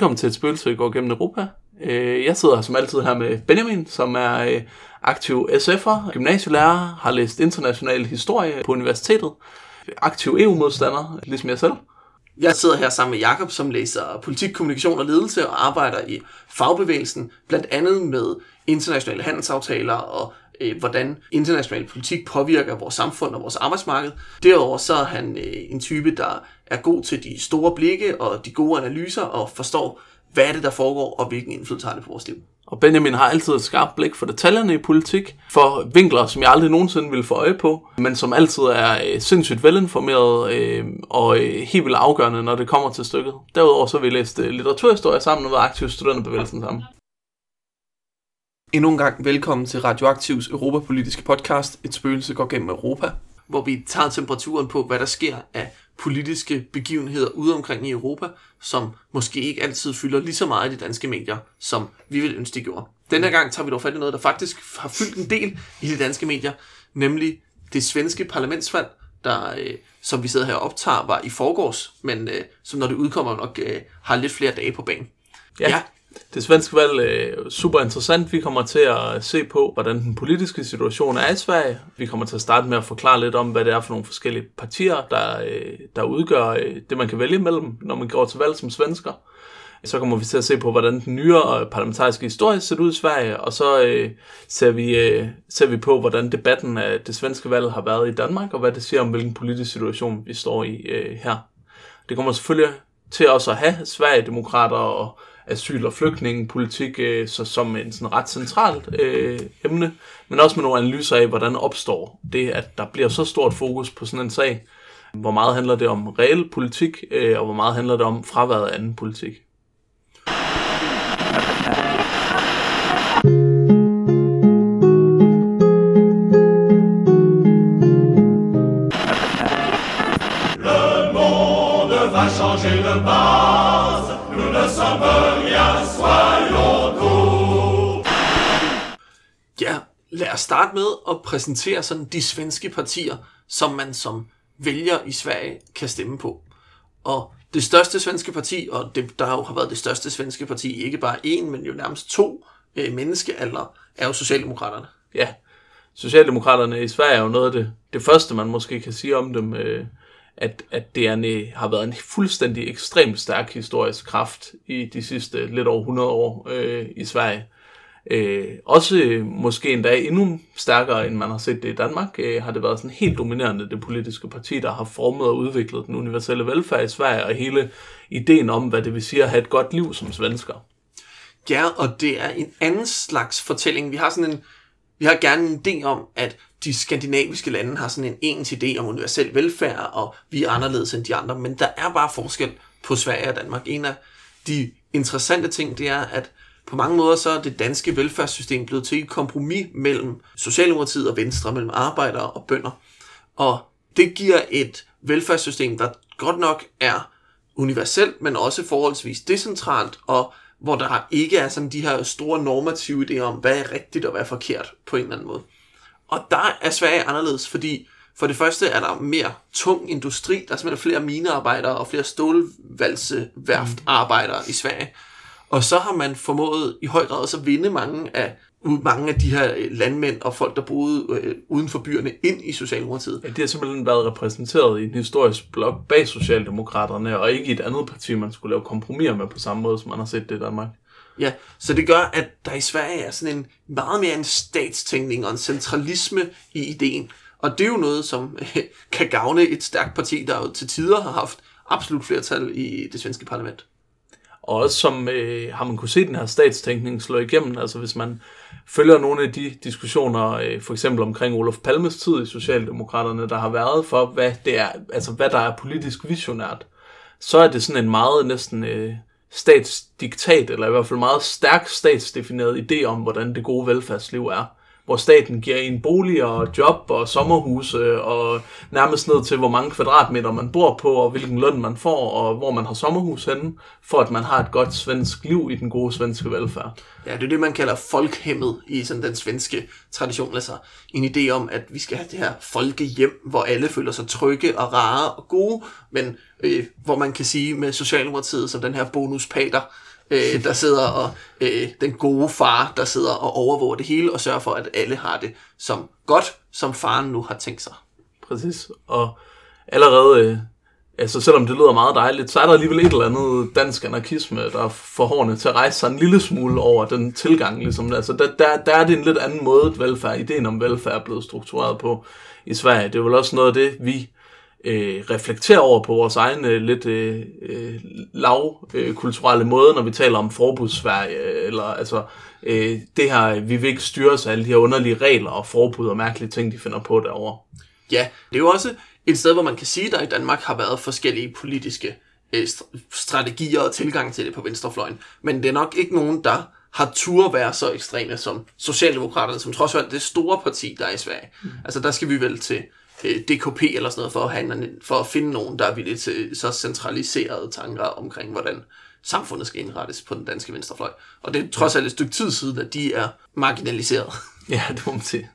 Velkommen til et spøgelse, går gennem Europa. Øh, jeg sidder som altid her med Benjamin, som er øh, aktiv SF'er, gymnasielærer, har læst international historie på universitetet, aktiv EU-modstander, ligesom jeg selv. Jeg sidder her sammen med Jakob, som læser politik, kommunikation og ledelse og arbejder i fagbevægelsen, blandt andet med internationale handelsaftaler og øh, hvordan international politik påvirker vores samfund og vores arbejdsmarked. Derudover så er han øh, en type, der er god til de store blikke og de gode analyser og forstår, hvad er det, der foregår, og hvilken indflydelse har det på vores liv. Og Benjamin har altid et skarpt blik for detaljerne i politik, for vinkler, som jeg aldrig nogensinde ville få øje på, men som altid er øh, sindssygt velinformeret øh, og øh, helt vildt afgørende, når det kommer til stykket. Derudover så har vi læst øh, litteraturhistorie sammen og været aktive i studenterbevægelsen sammen. Endnu en gang velkommen til Radioaktivs europapolitiske podcast, Et spøgelse går gennem Europa, hvor vi tager temperaturen på, hvad der sker af politiske begivenheder ude omkring i Europa, som måske ikke altid fylder lige så meget i de danske medier, som vi vil ønske, de gjorde. Denne gang tager vi dog fat i noget, der faktisk har fyldt en del i de danske medier, nemlig det svenske parlamentsvalg, der, øh, som vi sidder her og optager, var i forgårs, men øh, som når det udkommer nok øh, har lidt flere dage på banen. Ja. ja. Det svenske valg øh, er super interessant. Vi kommer til at se på, hvordan den politiske situation er i Sverige. Vi kommer til at starte med at forklare lidt om, hvad det er for nogle forskellige partier, der, øh, der udgør øh, det, man kan vælge mellem, når man går til valg som svensker. Så kommer vi til at se på, hvordan den nyere parlamentariske historie ser ud i Sverige, og så øh, ser, vi, øh, ser vi på, hvordan debatten af det svenske valg har været i Danmark, og hvad det siger om, hvilken politisk situation vi står i øh, her. Det kommer selvfølgelig til også at have Sverigedemokrater og asyl- og flygtningepolitik øh, så som en sådan ret centralt øh, emne, men også med nogle analyser af, hvordan opstår det, at der bliver så stort fokus på sådan en sag. Hvor meget handler det om reel politik, øh, og hvor meget handler det om fraværet af anden politik? Lad os starte med at præsentere sådan de svenske partier, som man som vælger i Sverige kan stemme på. Og det største svenske parti, og det, der jo har været det største svenske parti, ikke bare én, men jo nærmest to øh, menneskealder, er jo Socialdemokraterne. Ja, Socialdemokraterne i Sverige er jo noget af det, det første, man måske kan sige om dem, øh, at, at det er en, har været en fuldstændig ekstremt stærk historisk kraft i de sidste lidt over 100 år øh, i Sverige. Øh, også øh, måske endda endnu stærkere, end man har set det i Danmark, øh, har det været sådan helt dominerende det politiske parti, der har formet og udviklet den universelle velfærd i Sverige, og hele ideen om, hvad det vil sige at have et godt liv som svensker. Ja, og det er en anden slags fortælling. Vi har sådan en, vi har gerne en idé om, at de skandinaviske lande har sådan en ens idé om universel velfærd, og vi er anderledes end de andre, men der er bare forskel på Sverige og Danmark. En af de interessante ting, det er, at på mange måder så er det danske velfærdssystem blevet til et kompromis mellem Socialdemokratiet og Venstre, mellem arbejdere og bønder. Og det giver et velfærdssystem, der godt nok er universelt, men også forholdsvis decentralt, og hvor der ikke er sådan de her store normative idéer om, hvad er rigtigt og hvad er forkert på en eller anden måde. Og der er Sverige anderledes, fordi for det første er der mere tung industri, der er simpelthen flere minearbejdere og flere stålvalseværftarbejdere i Sverige. Og så har man formået i høj grad at vinde mange af mange af de her landmænd og folk, der boede øh, uden for byerne, ind i Socialdemokratiet. Ja, det har simpelthen været repræsenteret i en historisk blok bag Socialdemokraterne, og ikke i et andet parti, man skulle lave kompromiser med på samme måde, som man har set det i Danmark. Ja, så det gør, at der i Sverige er sådan en meget mere en statstænkning og en centralisme i ideen. Og det er jo noget, som øh, kan gavne et stærkt parti, der jo til tider har haft absolut flertal i det svenske parlament. Og også som øh, har man kunne se den her statstænkning slå igennem, altså hvis man følger nogle af de diskussioner, øh, for eksempel omkring Olof Palmes tid i Socialdemokraterne, der har været for, hvad det er, altså hvad der er politisk visionært, så er det sådan en meget næsten øh, statsdiktat, eller i hvert fald meget stærk statsdefineret idé om, hvordan det gode velfærdsliv er hvor staten giver en bolig og job og sommerhuse og nærmest ned til, hvor mange kvadratmeter man bor på, og hvilken løn man får, og hvor man har sommerhus henne, for at man har et godt svensk liv i den gode svenske velfærd. Ja, det er det, man kalder folkhemmet i sådan den svenske tradition. Altså en idé om, at vi skal have det her folkehjem, hvor alle føler sig trygge og rare og gode, men øh, hvor man kan sige med Socialdemokratiet som den her bonuspater, øh, der sidder og øh, den gode far, der sidder og overvåger det hele og sørger for, at alle har det som godt, som faren nu har tænkt sig. Præcis. Og allerede, øh, altså selvom det lyder meget dejligt, så er der alligevel et eller andet dansk anarkisme, der får hårene til at rejse sig en lille smule over den tilgang. Ligesom. Altså, der, der, der er det en lidt anden måde, velfærd, ideen om velfærd er blevet struktureret på i Sverige. Det er vel også noget af det, vi øh, reflektere over på vores egen øh, lidt øh, øh, lav øh, kulturelle måde, når vi taler om forbudssverige, eller altså øh, det her, vi vil ikke styre sig alle de her underlige regler og forbud og mærkelige ting, de finder på derovre. Ja, det er jo også et sted, hvor man kan sige, at der i Danmark har været forskellige politiske øh, strategier og tilgang til det på venstrefløjen. Men det er nok ikke nogen, der har tur være så ekstreme som Socialdemokraterne, som trods alt det store parti, der er i Sverige. Mm. Altså der skal vi vel til øh, DKP eller sådan noget, for at, have, for at finde nogen, der er villige til så centraliserede tanker omkring, hvordan samfundet skal indrettes på den danske venstrefløj. Og det er trods alt et stykke tid siden, at de er marginaliseret. Ja, det må man sige.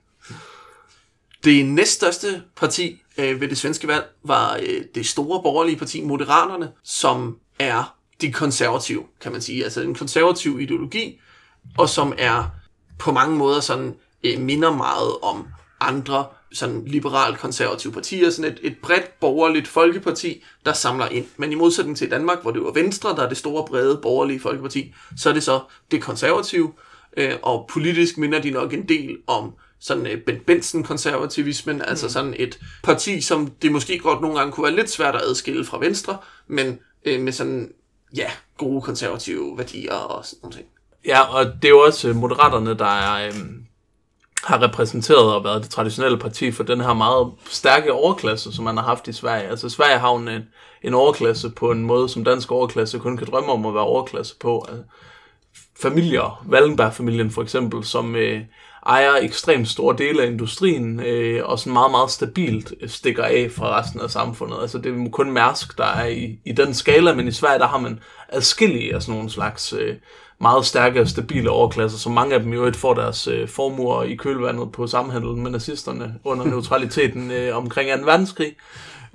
Det næststørste parti øh, ved det svenske valg var øh, det store borgerlige parti Moderaterne, som er de konservative, kan man sige. Altså en konservativ ideologi, og som er på mange måder sådan øh, minder meget om andre sådan liberal-konservative partier, sådan et, et bredt borgerligt folkeparti, der samler ind. Men i modsætning til Danmark, hvor det var Venstre, der er det store, brede borgerlige folkeparti, så er det så det konservative, øh, og politisk minder de nok en del om sådan øh, Ben Benson-konservativismen, altså mm. altså sådan et parti, som det måske godt nogle gange kunne være lidt svært at adskille fra Venstre, men øh, med sådan, ja, gode konservative værdier og sådan noget. Ja, og det er jo også øh, moderaterne, der er... Øh har repræsenteret og været det traditionelle parti for den her meget stærke overklasse, som man har haft i Sverige. Altså Sverige har en, en overklasse på en måde, som dansk overklasse kun kan drømme om at være overklasse på. Altså, familier, Wallenberg-familien for eksempel, som øh, ejer ekstremt store dele af industrien, øh, og sådan meget, meget stabilt øh, stikker af fra resten af samfundet. Altså det er kun Mærsk, der er i, i den skala, men i Sverige, der har man adskillige af sådan nogle slags øh, meget stærke og stabile overklasser, så mange af dem jo får deres øh, formuer i kølvandet på samhandlen med nazisterne under neutraliteten øh, omkring 2. verdenskrig.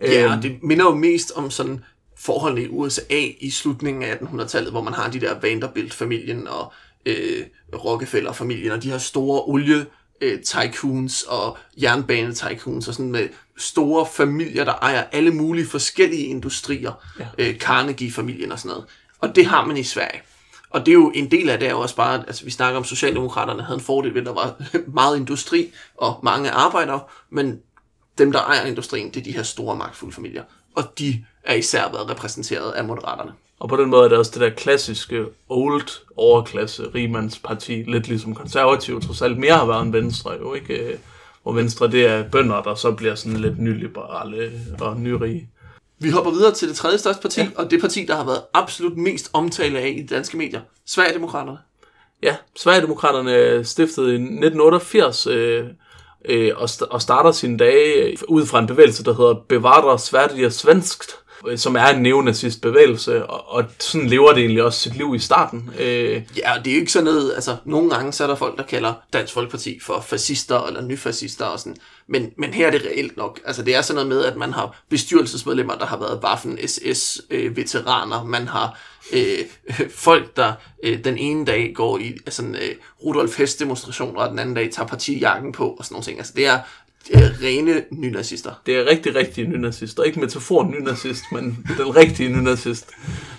Ja, øh, det minder jo mest om sådan forholdene i USA i slutningen af 1800-tallet, hvor man har de der Vanderbilt-familien og øh, Rockefeller-familien, og de her store olie øh, tycoons og jernbane tycoons og sådan med store familier, der ejer alle mulige forskellige industrier. Ja. Øh, Carnegie-familien og sådan noget. Og det har man i Sverige. Og det er jo en del af det er jo også bare, altså vi snakker om, Socialdemokraterne havde en fordel ved, at der var meget industri og mange arbejdere, men dem, der ejer industrien, det er de her store magtfulde familier. Og de er især været repræsenteret af moderaterne. Og på den måde er det også det der klassiske old overklasse rimandsparti, lidt ligesom konservativ, trods alt mere har været en venstre jo, ikke? Hvor venstre det er bønder, der så bliver sådan lidt nyliberale og nyrige. Vi hopper videre til det tredje største parti, ja. og det parti, der har været absolut mest omtale af i de danske medier. Sverigedemokraterne. Ja, Sverigedemokraterne stiftede i 1988 øh, øh, og, st- og starter sine dage ud fra en bevægelse, der hedder Bevara Sverige Svenskt, Øh, Øh, som er en neonazist bevægelse, og, og sådan lever det egentlig også sit liv i starten. Øh. Ja, det er jo ikke sådan noget, altså nogle gange så er der folk, der kalder Dansk Folkeparti for fascister eller nyfascister og sådan, men, men her er det reelt nok. Altså det er sådan noget med, at man har bestyrelsesmedlemmer, der har været Waffen-SS-veteraner, øh, man har øh, folk, der øh, den ene dag går i sådan øh, Rudolf Hest demonstrationer, og den anden dag tager partijakken på og sådan nogle ting. Altså det er, det er rene nynazister. Det er rigtig, rigtig nynazister. Ikke metafor nynazist, men den rigtige nynazist.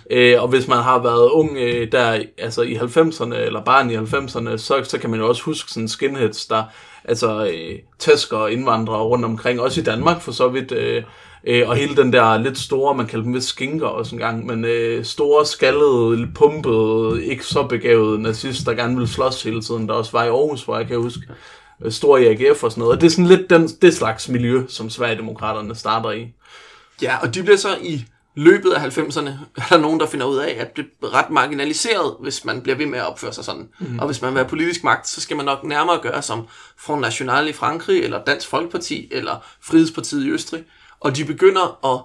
Øh, og hvis man har været ung øh, der altså i 90'erne, eller barn i 90'erne, så, så kan man jo også huske sådan skinheads, der altså øh, tæsker indvandrere rundt omkring, også i Danmark for så vidt. Øh, øh, og hele den der lidt store, man kalder dem vist skinker også en gang, men øh, store, skaldede, pumpede, ikke så begavede nazist, der gerne ville slås hele tiden, der også var i Aarhus, hvor jeg kan huske stor i AGF og sådan noget. Og det er sådan lidt den, det slags miljø, som Sverigedemokraterne starter i. Ja, og de bliver så i løbet af 90'erne er der nogen, der finder ud af, at det er ret marginaliseret, hvis man bliver ved med at opføre sig sådan. Mm. Og hvis man vil have politisk magt, så skal man nok nærmere gøre som Front National i Frankrig, eller Dansk Folkeparti, eller Frihedspartiet i Østrig. Og de begynder at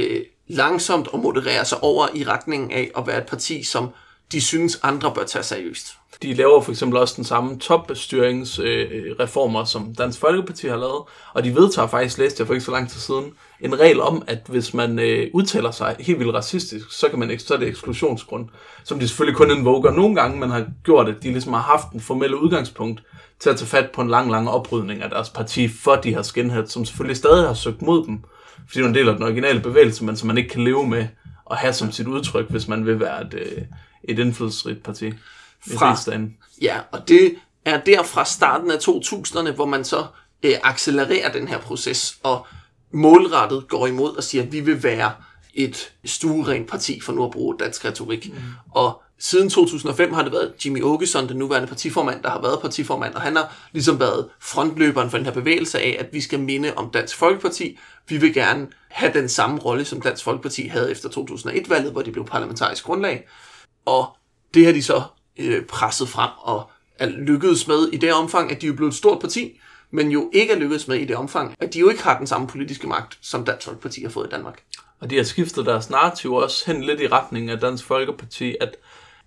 øh, langsomt at moderere sig over i retningen af at være et parti, som de synes andre bør tage seriøst. De laver for eksempel også den samme topstyringsreformer, øh, som Dansk Folkeparti har lavet, og de vedtager faktisk, læste jeg for ikke så lang tid siden, en regel om, at hvis man øh, udtaler sig helt vildt racistisk, så, kan man, så er det eksklusionsgrund, som de selvfølgelig kun invoker nogle gange, men har gjort, at de ligesom har haft en formelle udgangspunkt til at tage fat på en lang, lang oprydning af deres parti for de her skinheads, som selvfølgelig stadig har søgt mod dem, fordi det er en del af den originale bevægelse, men som man ikke kan leve med at have som sit udtryk, hvis man vil være et, øh, et indflydelsesrigt parti. Fra, ja, og det er der fra starten af 2000'erne, hvor man så øh, accelererer den her proces, og målrettet går imod og siger, at vi vil være et stuerent parti, for nu at bruge dansk retorik. Mm. Og siden 2005 har det været Jimmy Åkesson, den nuværende partiformand, der har været partiformand, og han har ligesom været frontløberen for den her bevægelse af, at vi skal minde om Dansk Folkeparti. Vi vil gerne have den samme rolle, som Dansk Folkeparti havde efter 2001-valget, hvor de blev parlamentarisk grundlag. Og det har de så øh, presset frem og er lykkedes med i det omfang, at de er blevet et stort parti, men jo ikke er lykkedes med i det omfang, at de jo ikke har den samme politiske magt, som Dansk Folkeparti har fået i Danmark. Og de har skiftet deres narrativ også hen lidt i retning af Dansk Folkeparti, at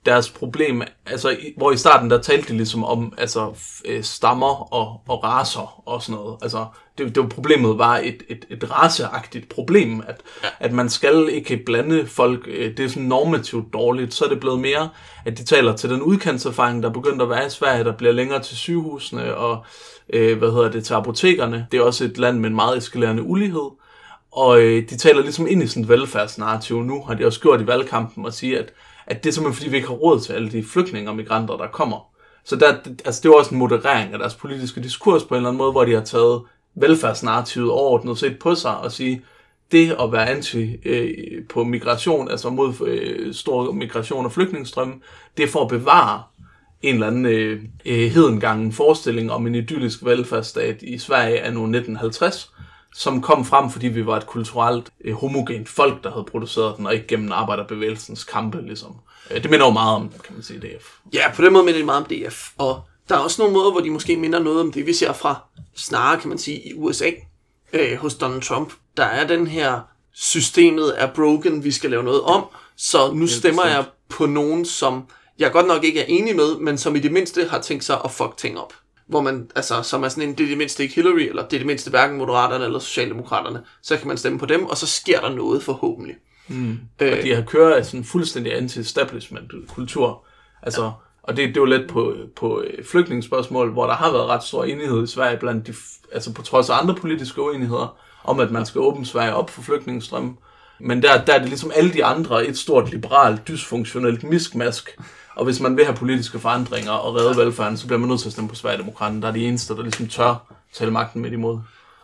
deres problem, altså hvor i starten der talte de ligesom om altså øh, stammer og, og raser og sådan noget. Altså det, det var problemet var et, et, et raceagtigt problem, at, ja. at man skal ikke blande folk, øh, det er sådan normativt dårligt, så er det blevet mere, at de taler til den udkantserfaring, der begyndte at være i Sverige, der bliver længere til sygehusene og øh, hvad hedder det, til apotekerne. Det er også et land med en meget eskalerende ulighed. Og øh, de taler ligesom ind i sådan et velfærdsnarrativ nu, har de også gjort i valgkampen, at sige, at at det er simpelthen fordi, vi ikke har råd til alle de flygtninge og migranter, der kommer. Så der, altså, det er også en moderering af deres politiske diskurs på en eller anden måde, hvor de har taget velfærdsnarrativet overordnet set på sig og sige, det at være anti øh, på migration, altså mod øh, stor migration og flygtningestrømme, det er for at bevare en eller anden øh, øh hedengangen forestilling om en idyllisk velfærdsstat i Sverige af nu 1950, som kom frem, fordi vi var et kulturelt eh, homogent folk, der havde produceret den, og ikke gennem arbejderbevægelsens kampe, ligesom. Øh, det minder jo meget om, kan man sige, DF. Ja, på den måde minder det meget om DF. Og der er også nogle måder, hvor de måske minder noget om det, vi ser fra snarere, kan man sige, i USA øh, hos Donald Trump. Der er den her, systemet er broken, vi skal lave noget om, så nu stemmer jeg på nogen, som jeg godt nok ikke er enig med, men som i det mindste har tænkt sig at fuck ting op hvor man, altså, som er sådan en, det er det mindste ikke Hillary, eller det er det mindste hverken Moderaterne eller Socialdemokraterne, så kan man stemme på dem, og så sker der noget forhåbentlig. Mm. Øh, og de har kørt sådan en fuldstændig anti-establishment-kultur. Altså, ja. Og det, det er jo lidt på, på øh, flygtningsspørgsmål, hvor der har været ret stor enighed i Sverige, blandt de, altså på trods af andre politiske uenigheder, om at man skal åbne Sverige op for flygtningestrømme. Men der, der er det ligesom alle de andre et stort liberalt, dysfunktionelt miskmask, og hvis man vil have politiske forandringer og redde velfærden, så bliver man nødt til at stemme på Sverigedemokraterne, der er de eneste, der ligesom tør tale magten midt imod.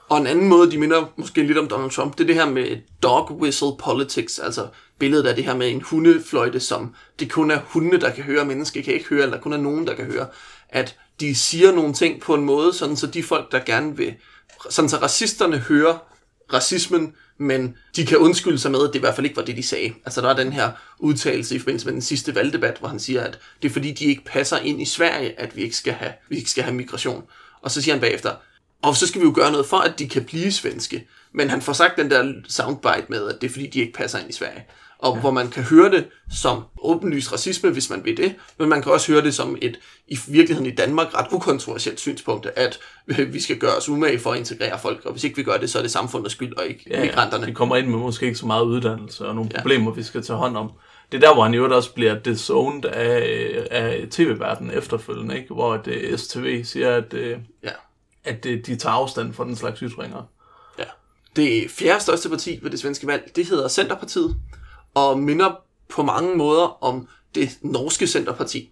Og en anden måde, de minder måske lidt om Donald Trump, det er det her med dog whistle politics, altså billedet af det her med en hundefløjte, som det kun er hunde, der kan høre, mennesker kan ikke høre, eller der kun er nogen, der kan høre. At de siger nogle ting på en måde, sådan så de folk, der gerne vil, sådan så racisterne hører racismen, men de kan undskylde sig med, at det i hvert fald ikke var det, de sagde. Altså der er den her udtalelse i forbindelse med den sidste valgdebat, hvor han siger, at det er fordi, de ikke passer ind i Sverige, at vi ikke skal have, vi ikke skal have migration. Og så siger han bagefter, og så skal vi jo gøre noget for, at de kan blive svenske. Men han får sagt den der soundbite med, at det er fordi, de ikke passer ind i Sverige og ja. hvor man kan høre det som åbenlyst racisme, hvis man vil det, men man kan også høre det som et, i virkeligheden i Danmark, ret ukontroversielt synspunkt, at vi skal gøre os umage for at integrere folk, og hvis ikke vi gør det, så er det samfundets skyld, og ikke ja, migranterne. Ja, vi kommer ind med måske ikke så meget uddannelse, og nogle ja. problemer, vi skal tage hånd om. Det er der, hvor han jo også bliver disowned af, af tv-verdenen efterfølgende, ikke? hvor det STV siger, at, øh, ja. at de tager afstand fra den slags ytringer. Ja. Det fjerde største parti ved det svenske valg, det hedder Centerpartiet, og minder på mange måder om det norske centerparti.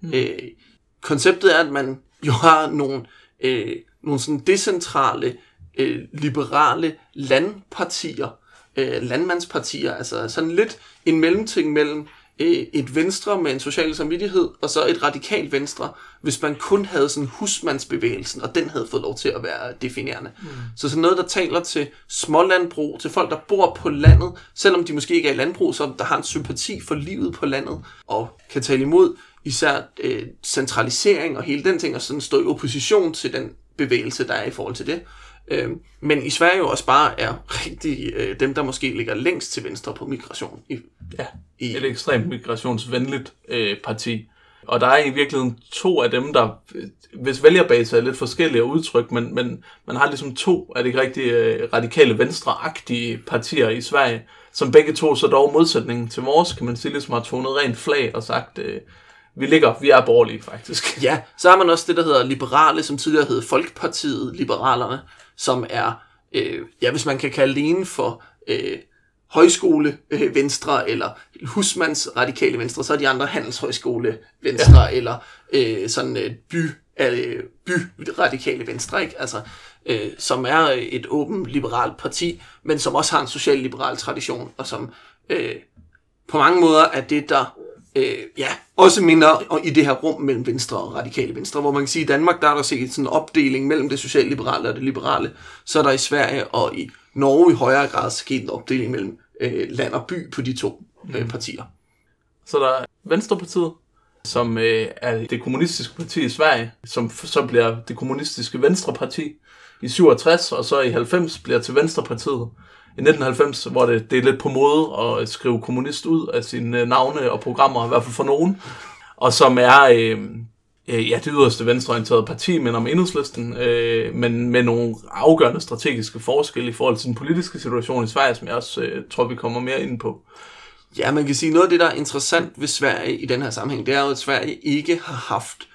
Mm. Øh, konceptet er, at man jo har nogle, øh, nogle sådan decentrale, øh, liberale landpartier, øh, landmandspartier, altså sådan lidt en mellemting mellem et venstre med en social samvittighed, og så et radikalt venstre, hvis man kun havde sådan husmandsbevægelsen, og den havde fået lov til at være definerende. Mm. Så sådan noget, der taler til smålandbrug, til folk, der bor på landet, selvom de måske ikke er i landbrug, så der har en sympati for livet på landet, og kan tale imod især øh, centralisering og hele den ting, og sådan stå i opposition til den bevægelse, der er i forhold til det. Øh, men i Sverige jo også bare er rigtig øh, dem, der måske ligger længst til venstre på migration. I, Ja, et ekstremt migrationsvenligt øh, parti. Og der er i virkeligheden to af dem, der, øh, hvis vælgerbase er lidt forskellige at udtryk, men, men man har ligesom to af de rigtig øh, radikale venstreagtige partier i Sverige, som begge to så dog modsætningen til vores, kan man sige, ligesom har tonet rent flag og sagt, øh, vi ligger, vi er borgerlige faktisk. Ja, så har man også det, der hedder liberale, som tidligere hed Folkepartiet Liberalerne, som er, øh, ja, hvis man kan kalde det inden for øh, højskole øh, venstre, eller husmands radikale venstre, så er de andre handelshøjskole venstre, ja. eller øh, sådan øh, by, øh, by radikale venstre, ikke? Altså, øh, som er et åbent liberalt parti, men som også har en social-liberal tradition, og som øh, på mange måder er det, der øh, ja, også minder i det her rum mellem venstre og radikale venstre, hvor man kan sige, at i Danmark der er der set sådan en opdeling mellem det socialliberale og det liberale, så er der i Sverige og i Norge i højere grad sket en opdeling mellem øh, land og by på de to øh, partier. Så der er Venstrepartiet, som øh, er det kommunistiske parti i Sverige, som så bliver det kommunistiske Venstreparti i 67, og så i 90 bliver til Venstrepartiet. I 1990, hvor det, det er lidt på mode at skrive kommunist ud af sine øh, navne og programmer, i hvert fald for nogen. Og som er øh, øh, ja, det yderste venstreorienterede parti, men om enhedslisten, øh, men med nogle afgørende strategiske forskelle i forhold til den politiske situation i Sverige, som jeg også øh, tror, vi kommer mere ind på. Ja, man kan sige, noget af det, der er interessant ved Sverige i den her sammenhæng, det er jo, at Sverige ikke har haft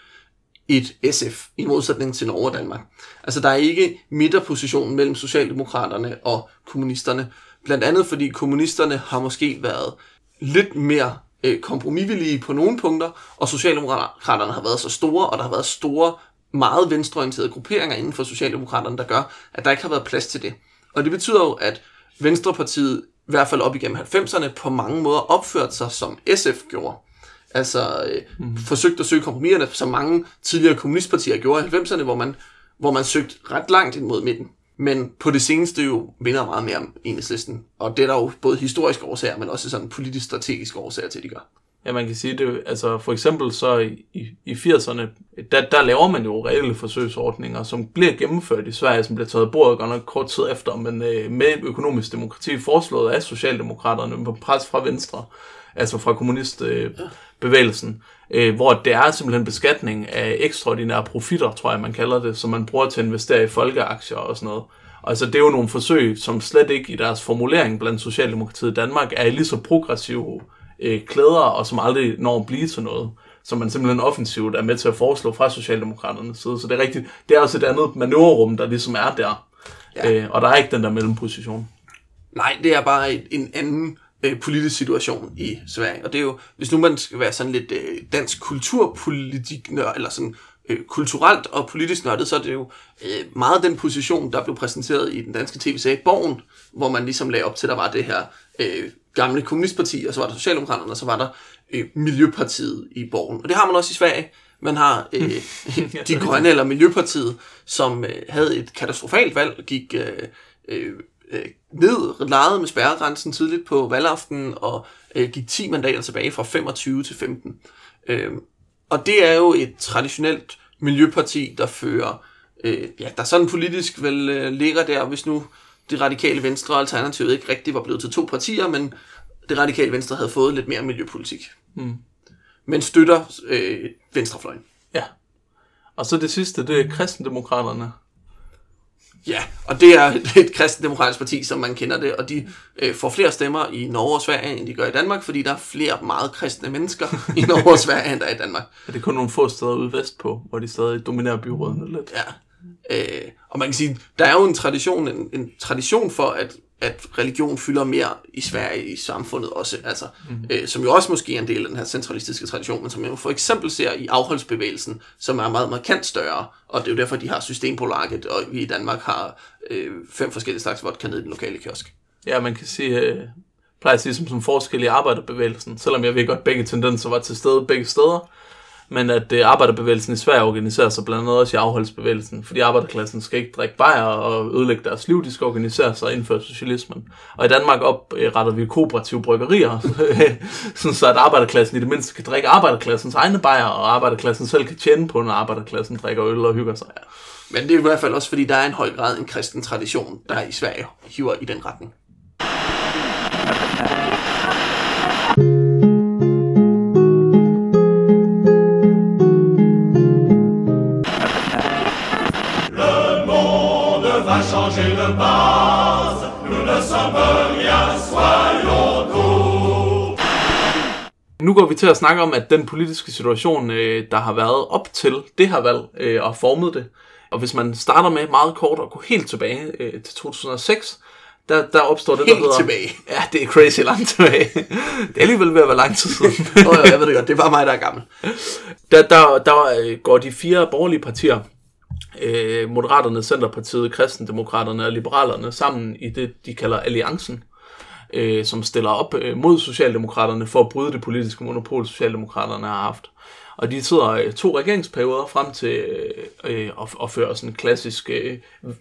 et SF, i modsætning til Norge og Danmark. Altså, der er ikke midterpositionen mellem Socialdemokraterne og kommunisterne. Blandt andet fordi kommunisterne har måske været lidt mere øh, kompromisvillige på nogle punkter, og Socialdemokraterne har været så store, og der har været store, meget venstreorienterede grupperinger inden for Socialdemokraterne, der gør, at der ikke har været plads til det. Og det betyder jo, at Venstrepartiet, i hvert fald op igennem 90'erne, på mange måder opførte sig, som SF gjorde. Altså øh, mm. forsøgt at søge kompromiserne, som mange tidligere kommunistpartier gjorde i 90'erne, hvor man, hvor man søgte ret langt ind mod midten. Men på det seneste jo minder meget mere om enhedslisten. Og det er der jo både historiske årsager, men også sådan politisk-strategiske årsager til, at de gør. Ja, man kan sige det, altså for eksempel så i, i, i 80'erne, der, der laver man jo reelle forsøgsordninger, som bliver gennemført i Sverige, som bliver taget bordet godt nok kort tid efter, men øh, med økonomisk demokrati foreslået af Socialdemokraterne på pres fra Venstre, altså fra kommunistbevægelsen, øh, øh, hvor det er simpelthen beskatning af ekstraordinære profitter, tror jeg man kalder det, som man bruger til at investere i folkeaktier og sådan noget. Altså det er jo nogle forsøg, som slet ikke i deres formulering blandt Socialdemokratiet i Danmark er lige så progressive øh, klæder, og som aldrig når at blive til noget, som man simpelthen offensivt er med til at foreslå fra Socialdemokraternes side. Så det er rigtigt. Det er også et andet manøvrerum, der ligesom er der. Ja. Øh, og der er ikke den der mellemposition. Nej, det er bare en anden øh, politisk situation i Sverige. Og det er jo, hvis nu man skal være sådan lidt øh, dansk kulturpolitik, eller sådan øh, kulturelt og politisk nørdet, så er det jo øh, meget den position, der blev præsenteret i den danske tv-serie Borgen, hvor man ligesom lagde op til, at der var det her øh, gamle kommunistparti, og så var der Socialdemokraterne, og så var der øh, Miljøpartiet i Borgen. Og det har man også i Sverige. Man har øh, De Grønne, eller Miljøpartiet, som øh, havde et katastrofalt valg, gik øh, øh, øh, ned, lejet med spærregrænsen tidligt på valgaften, og øh, gik 10 mandater tilbage fra 25 til 15. Øh, og det er jo et traditionelt miljøparti, der fører, øh, ja, der sådan politisk vel øh, ligger der, hvis nu det radikale venstre og alternativet ikke rigtig var blevet til to partier, men det radikale venstre havde fået lidt mere miljøpolitik. Mm. Men støtter øh, venstrefløjen. Ja. Og så det sidste, det er kristendemokraterne. Ja, og det er et kristendemokratisk parti, som man kender det, og de øh, får flere stemmer i Norge og Sverige, end de gør i Danmark, fordi der er flere meget kristne mennesker i Norge og Sverige, end der er i Danmark. Er det kun nogle få steder ude vestpå, hvor de stadig dominerer byrådene lidt? Ja, øh, og man kan sige, der er jo en tradition, en, en tradition for, at, at religion fylder mere i Sverige i samfundet også, altså, mm. øh, som jo også måske er en del af den her centralistiske tradition, men som jo for eksempel ser i afholdsbevægelsen, som er meget markant større, og det er jo derfor, de har Systembolaget, og vi i Danmark har øh, fem forskellige slags vodka nede i den lokale kiosk. Ja, man kan sige, øh, plejer at sige som, som forskel i arbejderbevægelsen, selvom jeg ved godt, at begge tendenser var til stede begge steder men at øh, arbejderbevægelsen i Sverige organiserer sig blandt andet også i afholdsbevægelsen, fordi arbejderklassen skal ikke drikke bajer og ødelægge deres liv, de skal organisere sig og indføre socialismen. Og i Danmark opretter øh, vi kooperative bryggerier, så at arbejderklassen i det mindste kan drikke arbejderklassens egne bajer, og arbejderklassen selv kan tjene på, når arbejderklassen drikker øl og hygger sig. Men det er i hvert fald også, fordi der er en høj grad en kristen tradition, der i Sverige hiver i den retning. Nu går vi til at snakke om, at den politiske situation, øh, der har været op til det her valg øh, og formet det, og hvis man starter med meget kort og går helt tilbage øh, til 2006, der, der opstår det, der Helt hedder... tilbage. Ja, det er crazy langt tilbage. det er alligevel ved at være lang tid siden. Åh, oh, jeg ved det godt, det var mig, der er gammel. der, der, der går de fire borgerlige partier, øh, Moderaterne, Centerpartiet, Kristendemokraterne og Liberalerne, sammen i det, de kalder Alliancen, øh, som stiller op øh, mod Socialdemokraterne for at bryde det politiske monopol, Socialdemokraterne har haft. Og de sidder øh, to regeringsperioder frem til øh, øh, at, at føre sådan en klassisk, øh,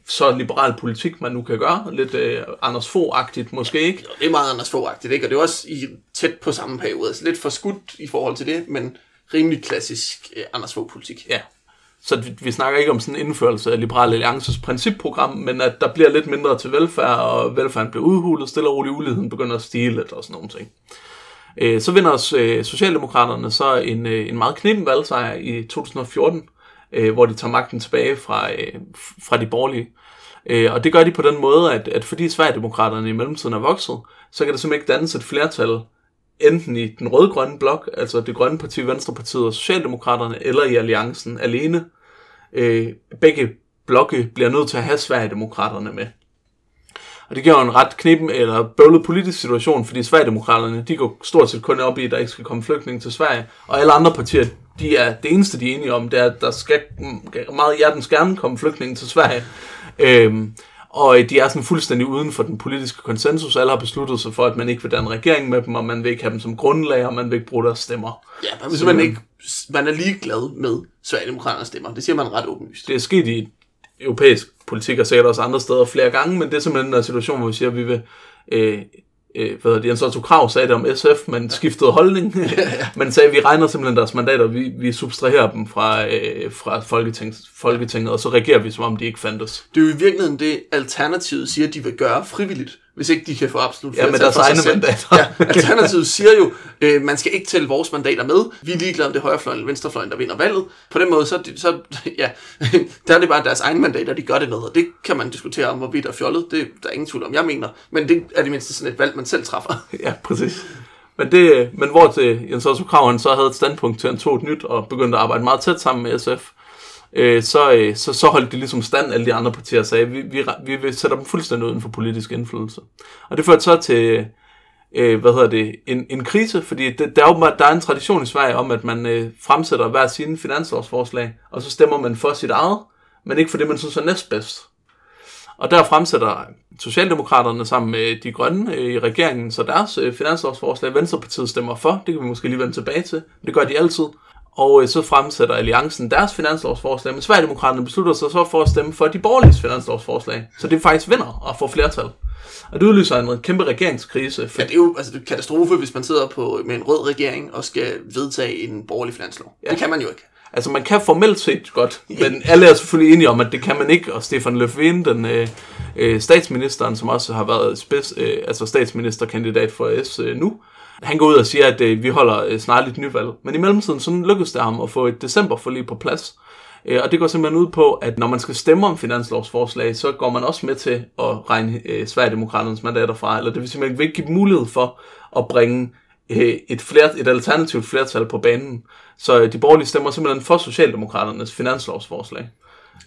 så liberal politik, man nu kan gøre. Lidt øh, Anders Fogh-agtigt måske ikke. Det er meget Anders Fogh-agtigt, ikke? Og det er også i, tæt på samme periode. Altså lidt for skudt i forhold til det, men rimelig klassisk eh, Anders Fogh-politik. Ja. Så vi, vi snakker ikke om sådan en indførelse af Liberale Alliances principprogram, men at der bliver lidt mindre til velfærd, og velfærden bliver udhulet, stille og roligt uligheden begynder at stige lidt og sådan nogle ting. Øh, så vinder øh, Socialdemokraterne så en, øh, en meget knippen valgsejr i 2014, øh, hvor de tager magten tilbage fra, øh, fra de borgerlige. Øh, og det gør de på den måde, at, at fordi Sverigedemokraterne i mellemtiden er vokset, så kan der simpelthen ikke dannes et flertal enten i den rød-grønne blok, altså det grønne parti, Venstrepartiet og Socialdemokraterne, eller i alliancen alene. Øh, begge blokke bliver nødt til at have Sverigedemokraterne med. Og det giver en ret knippen eller bøvlet politisk situation, fordi Sverigedemokraterne, de går stort set kun op i, at der ikke skal komme flygtninge til Sverige. Og alle andre partier, de er, det eneste, de er enige om, det er, at der skal meget hjertens gerne komme flygtninge til Sverige. Øhm, og de er sådan fuldstændig uden for den politiske konsensus. Alle har besluttet sig for, at man ikke vil danne regering med dem, og man vil ikke have dem som grundlag, og man vil ikke bruge deres stemmer. Ja, man, hvis man ikke man er ligeglad med Sverigedemokraternes stemmer. Det siger man ret åbenlyst. det er sket i europæisk politik og sikkert også andre steder flere gange, men det er simpelthen en situation, hvor vi siger, at vi vil... Øh, øh, hvad det, Jens Otto Krav sagde det om SF, men skiftede holdning. men sagde, at vi regner simpelthen deres mandater, vi, vi subtraherer dem fra, øh, fra Folketing, Folketinget, og så regerer vi, som om de ikke fandtes. Det er jo i virkeligheden det, Alternativet siger, de vil gøre frivilligt, hvis ikke de kan få absolut Ja, med flertal deres for sig egne selv. mandater. Ja, Alternativet siger jo, øh, man skal ikke tælle vores mandater med. Vi er ligeglade om det er højrefløjen eller venstrefløjen, der vinder valget. På den måde, så, så ja, der er det bare deres egne mandater, de gør det med, og det kan man diskutere om, hvorvidt er fjollet. Det der er ingen tvivl om, jeg mener. Men det er det mindste sådan et valg, man selv træffer. Ja, præcis. Men, det, men hvor til Jens Otto Krav, han så havde et standpunkt til, han tog et nyt og begyndte at arbejde meget tæt sammen med SF, øh, så, øh, så, så holdt de ligesom stand, alle de andre partier sagde, vi, vi, vi vil sætte dem fuldstændig uden for politisk indflydelse. Og det førte så til, øh, hvad hedder det, en, en krise, fordi det, der, er åbenbart, der er en tradition i Sverige om, at man øh, fremsætter hver sine finanslovsforslag, og så stemmer man for sit eget, men ikke for det, man synes er næstbedst. Og der fremsætter Socialdemokraterne sammen med de grønne øh, i regeringen, så deres øh, finanslovsforslag, Venstrepartiet stemmer for, det kan vi måske lige vende tilbage til, men det gør de altid. Og øh, så fremsætter Alliancen deres finanslovsforslag, men Sverigedemokraterne beslutter sig så for at stemme for de borgerlige finanslovsforslag, så det faktisk vinder og får flertal. Og det udløser en kæmpe regeringskrise, for Ja, det er jo altså, det er katastrofe, hvis man sidder på, med en rød regering og skal vedtage en borgerlig finanslov. Ja. Det kan man jo ikke. Altså, man kan formelt set godt, men alle er selvfølgelig enige om, at det kan man ikke. Og Stefan Löfven, den øh, øh, statsministeren, som også har været spids, øh, altså statsministerkandidat for S øh, nu, han går ud og siger, at øh, vi holder øh, snart et nyvalg. Men i mellemtiden, så lykkedes det ham at få et decemberforlig på plads. Øh, og det går simpelthen ud på, at når man skal stemme om finanslovsforslag, så går man også med til at regne øh, Sverigedemokraternes mandater fra. Eller det vil simpelthen ikke give mulighed for at bringe øh, et, flert, et alternativt flertal på banen. Så øh, de borgerlige stemmer simpelthen for Socialdemokraternes finanslovsforslag.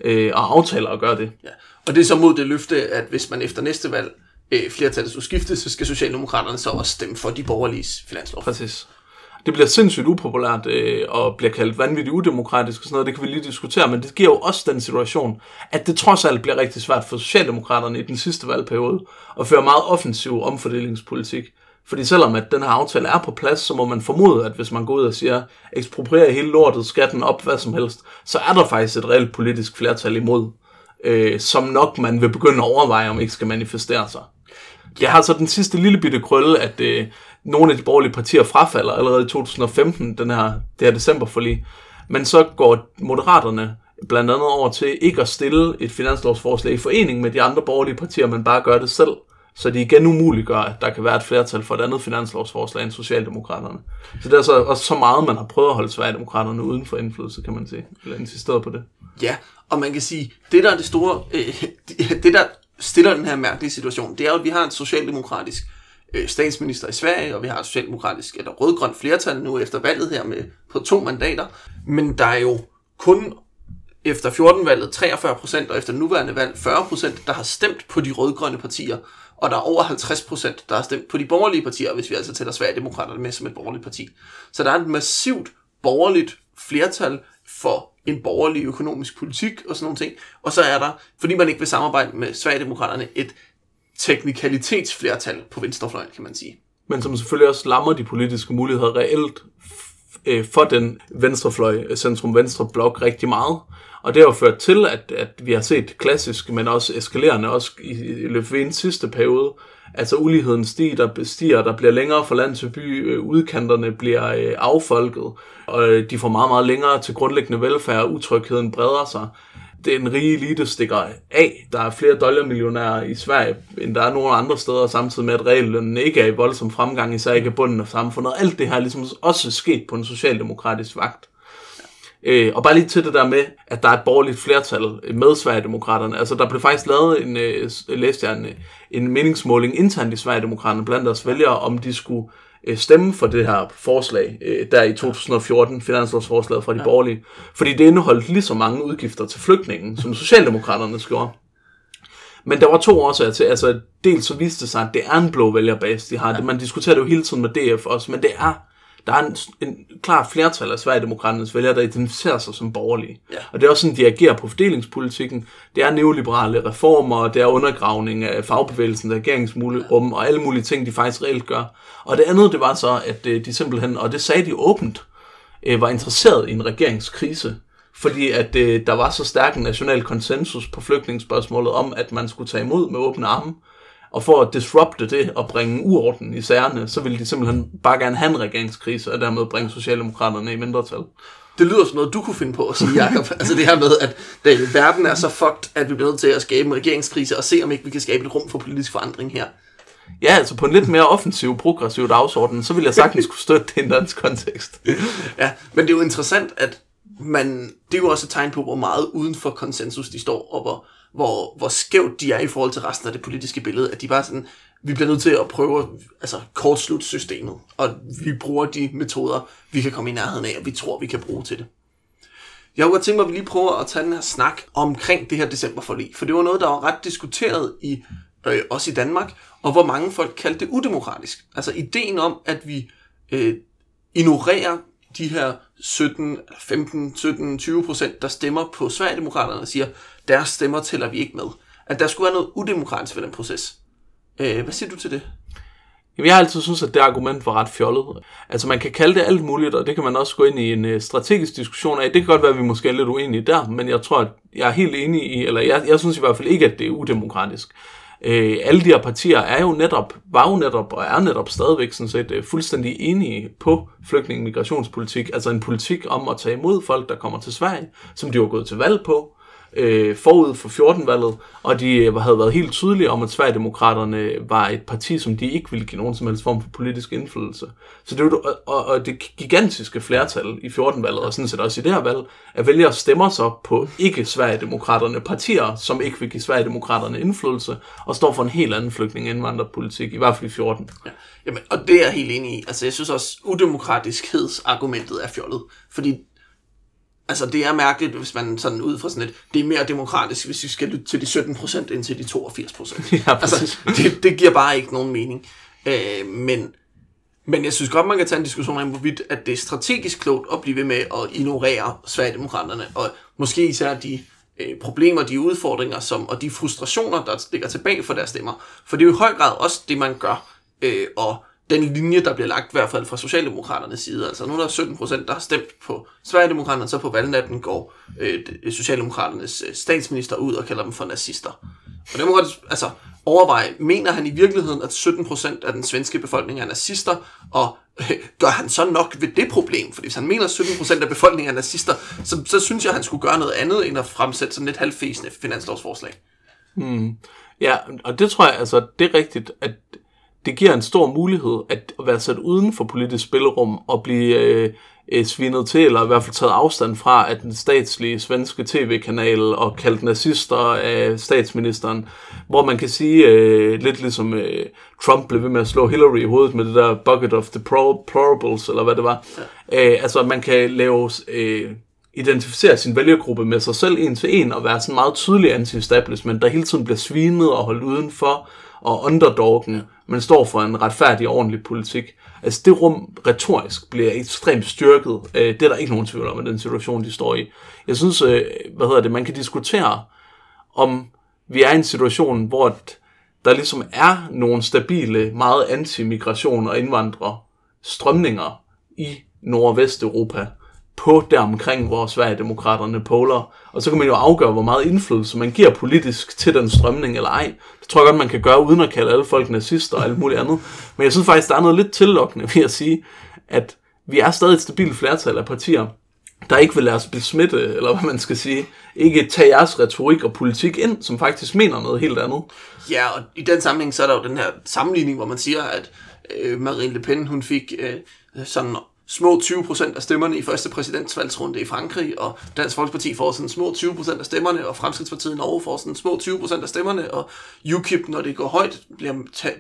Øh, og aftaler at gøre det. Ja. Og det er så mod det løfte, at hvis man efter næste valg øh, flertallet skulle skifte, så skal Socialdemokraterne så også stemme for de borgerlige finanslov. Præcis. Det bliver sindssygt upopulært øh, og bliver kaldt vanvittigt udemokratisk og sådan noget. Det kan vi lige diskutere, men det giver jo også den situation, at det trods alt bliver rigtig svært for Socialdemokraterne i den sidste valgperiode at føre meget offensiv omfordelingspolitik. Fordi selvom at den her aftale er på plads, så må man formode, at hvis man går ud og siger, ekspropriere hele lortet, skatten op, hvad som helst, så er der faktisk et reelt politisk flertal imod, øh, som nok man vil begynde at overveje, om ikke skal manifestere sig. Jeg har så den sidste lille bitte krølle, at øh, nogle af de borgerlige partier frafalder allerede i 2015, den her, det her decemberforlig. Men så går moderaterne blandt andet over til ikke at stille et finanslovsforslag i forening med de andre borgerlige partier, men bare gør det selv. Så de igen umuliggør, at der kan være et flertal for et andet finanslovsforslag end Socialdemokraterne. Så det er så også så meget, man har prøvet at holde Sverigedemokraterne uden for indflydelse, kan man sige. Eller insisteret på det. Ja, og man kan sige, det der er det store, øh, det der stiller den her mærkelige situation, det er jo, at vi har en socialdemokratisk øh, statsminister i Sverige, og vi har et socialdemokratisk eller rødgrønt flertal nu efter valget her med på to mandater. Men der er jo kun efter 14-valget 43 procent, og efter nuværende valg 40 procent, der har stemt på de rødgrønne partier. Og der er over 50 procent, der har stemt på de borgerlige partier, hvis vi altså tæller Sverigedemokraterne med som et borgerligt parti. Så der er et massivt borgerligt flertal for en borgerlig økonomisk politik og sådan nogle ting. Og så er der, fordi man ikke vil samarbejde med Sverigedemokraterne, et teknikalitetsflertal på venstrefløjen, kan man sige. Men som selvfølgelig også lammer de politiske muligheder reelt øh, for den venstrefløj, øh, centrum-venstre blok rigtig meget. Og det har ført til, at, at vi har set klassisk, men også eskalerende, også i, i løbet af sidste periode, altså uligheden stiger, der stiger, der bliver længere fra land til by, øh, udkanterne bliver øh, affolket, og øh, de får meget, meget længere til grundlæggende velfærd, og utrygheden breder sig. Den rige elite stikker af. Der er flere dollarmillionærer i Sverige, end der er nogen andre steder, samtidig med, at reallønnen ikke er i voldsom fremgang, især ikke bunden af samfundet. Alt det her er ligesom også sket på en socialdemokratisk vagt. Øh, og bare lige til det der med, at der er et borgerligt flertal med Sverigedemokraterne. Altså, der blev faktisk lavet en, øh, læste jeg en, øh, en meningsmåling internt i Sverigedemokraterne blandt deres vælgere, om de skulle øh, stemme for det her forslag, øh, der i 2014, finanslovsforslaget fra de ja. borgerlige. Fordi det indeholdt lige så mange udgifter til flygtningen, som Socialdemokraterne gjorde. Men der var to årsager til, altså dels så viste det sig, at det er en blå vælgerbase, de har. Ja. Man diskuterer det jo hele tiden med DF også, men det er der er en, en klar flertal af Sverigedemokraternes vælgere, der identificerer sig som borgerlige. Ja. Og det er også sådan, de agerer på fordelingspolitikken. Det er neoliberale reformer, det er undergravning af fagbevægelsen, regeringsrum og alle mulige ting, de faktisk reelt gør. Og det andet, det var så, at øh, de simpelthen, og det sagde de åbent, øh, var interesseret i en regeringskrise fordi at øh, der var så stærk en national konsensus på flygtningsspørgsmålet om, at man skulle tage imod med åbne arme. Og for at disrupte det og bringe uorden i sagerne, så ville de simpelthen bare gerne have en regeringskrise, og dermed bringe Socialdemokraterne i mindretal. Det lyder som noget, du kunne finde på at sige, Jacob. altså det her med, at det, verden er så fucked, at vi bliver nødt til at skabe en regeringskrise, og se om ikke vi kan skabe et rum for politisk forandring her. Ja, altså på en lidt mere offensiv, progressiv dagsorden, så vil jeg sagtens kunne støtte det i en dansk kontekst. ja, men det er jo interessant, at man, det er jo også et tegn på, hvor meget uden for konsensus de står, og hvor, hvor, hvor skævt de er i forhold til resten af det politiske billede, at de bare sådan, vi bliver nødt til at prøve altså, kortslutte systemet, og vi bruger de metoder, vi kan komme i nærheden af, og vi tror, vi kan bruge til det. Jeg kunne godt tænke mig, at vi lige prøver at tage den her snak omkring det her decemberforlig, for det var noget, der var ret diskuteret i øh, også i Danmark, og hvor mange folk kaldte det udemokratisk. Altså ideen om, at vi øh, ignorerer de her 17, 15, 17, 20 procent, der stemmer på Sverigedemokraterne og siger, deres stemmer tæller vi ikke med. At der skulle være noget udemokratisk ved den proces. Øh, hvad siger du til det? Jamen, jeg har altid synes, at det argument var ret fjollet. Altså, man kan kalde det alt muligt, og det kan man også gå ind i en øh, strategisk diskussion af. Det kan godt være, at vi måske er lidt uenige der, men jeg tror, at jeg er helt enig i, eller jeg, jeg synes i hvert fald ikke, at det er udemokratisk. Øh, alle de her partier er jo netop, var jo netop og er netop stadigvæk sådan set øh, fuldstændig enige på flygtning- migrationspolitik, altså en politik om at tage imod folk, der kommer til Sverige, som de var gået til valg på, øh, forud for 14-valget, og de øh, havde været helt tydelige om, at Sverigedemokraterne øh, var et parti, som de ikke ville give nogen som helst form for politisk indflydelse. Så det, og, og det gigantiske flertal i 14-valget, og sådan set også i det her valg, at vælgere stemmer så på ikke-Sverigedemokraterne partier, som ikke vil give Sverigedemokraterne indflydelse, og står for en helt anden flygtning indvandrerpolitik, i hvert fald i 14. Ja. Jamen, og det er jeg helt enig i. Altså, jeg synes også, udemokratiskhedsargumentet er fjollet. Fordi Altså, det er mærkeligt, hvis man sådan ud fra sådan et, det er mere demokratisk, hvis vi skal lytte til de 17 procent, end til de 82 procent. Ja, altså, det, det giver bare ikke nogen mening. Øh, men, men jeg synes godt, man kan tage en diskussion om, hvorvidt at det er strategisk klogt at blive ved med at ignorere Sverigedemokraterne, og måske især de øh, problemer, de udfordringer som, og de frustrationer, der ligger tilbage for deres stemmer. For det er jo i høj grad også det, man gør, øh, og den linje, der bliver lagt i hvert fald fra Socialdemokraternes side. Altså nu er der 17 procent, der har stemt på Sverigedemokraterne, så på valgnatten går øh, øh, Socialdemokraternes øh, statsminister ud og kalder dem for nazister. Og det må godt altså, overveje, mener han i virkeligheden, at 17 procent af den svenske befolkning er nazister, og øh, gør han så nok ved det problem? For hvis han mener, at 17 procent af befolkningen er nazister, så, så synes jeg, at han skulle gøre noget andet, end at fremsætte sådan et halvfæsende finanslovsforslag. Hmm. Ja, og det tror jeg, altså, det er rigtigt, at det giver en stor mulighed at være sat uden for politisk spillerum og blive øh, øh, svinet til, eller i hvert fald taget afstand fra, at den statslige svenske tv-kanal og kaldt nazister af statsministeren, hvor man kan sige, øh, lidt ligesom øh, Trump blev ved med at slå Hillary i hovedet med det der bucket of the deplorables, eller hvad det var. Ja. Øh, altså, man kan lave... Øh, identificere sin vælgergruppe med sig selv en til en og være sådan meget tydelig anti-establishment, der hele tiden bliver svinet og holdt udenfor, og underdoggen, men står for en retfærdig og ordentlig politik. Altså det rum retorisk bliver ekstremt styrket. Øh, Det er der ikke nogen tvivl om, i den situation, de står i. Jeg synes, øh, hvad hedder det, man kan diskutere, om vi er i en situation, hvor der ligesom er nogle stabile, meget anti-migration og indvandrere strømninger i Nordvesteuropa på deromkring, hvor Sverigedemokraterne poler. Og så kan man jo afgøre, hvor meget indflydelse man giver politisk til den strømning eller ej. Det tror jeg godt, man kan gøre, uden at kalde alle folk nazister og alt muligt andet. Men jeg synes faktisk, der er noget lidt tillokkende ved at sige, at vi er stadig et stabilt flertal af partier, der ikke vil lade os besmitte, eller hvad man skal sige, ikke tage jeres retorik og politik ind, som faktisk mener noget helt andet. Ja, og i den sammenhæng, så er der jo den her sammenligning, hvor man siger, at øh, Marine Le Pen, hun fik øh, sådan små 20% af stemmerne i første præsidentsvalgsrunde i Frankrig, og Dansk Folkeparti får sådan små 20% af stemmerne, og Fremskridspartiet i Norge får sådan små 20% af stemmerne, og UKIP, når det går højt, bliver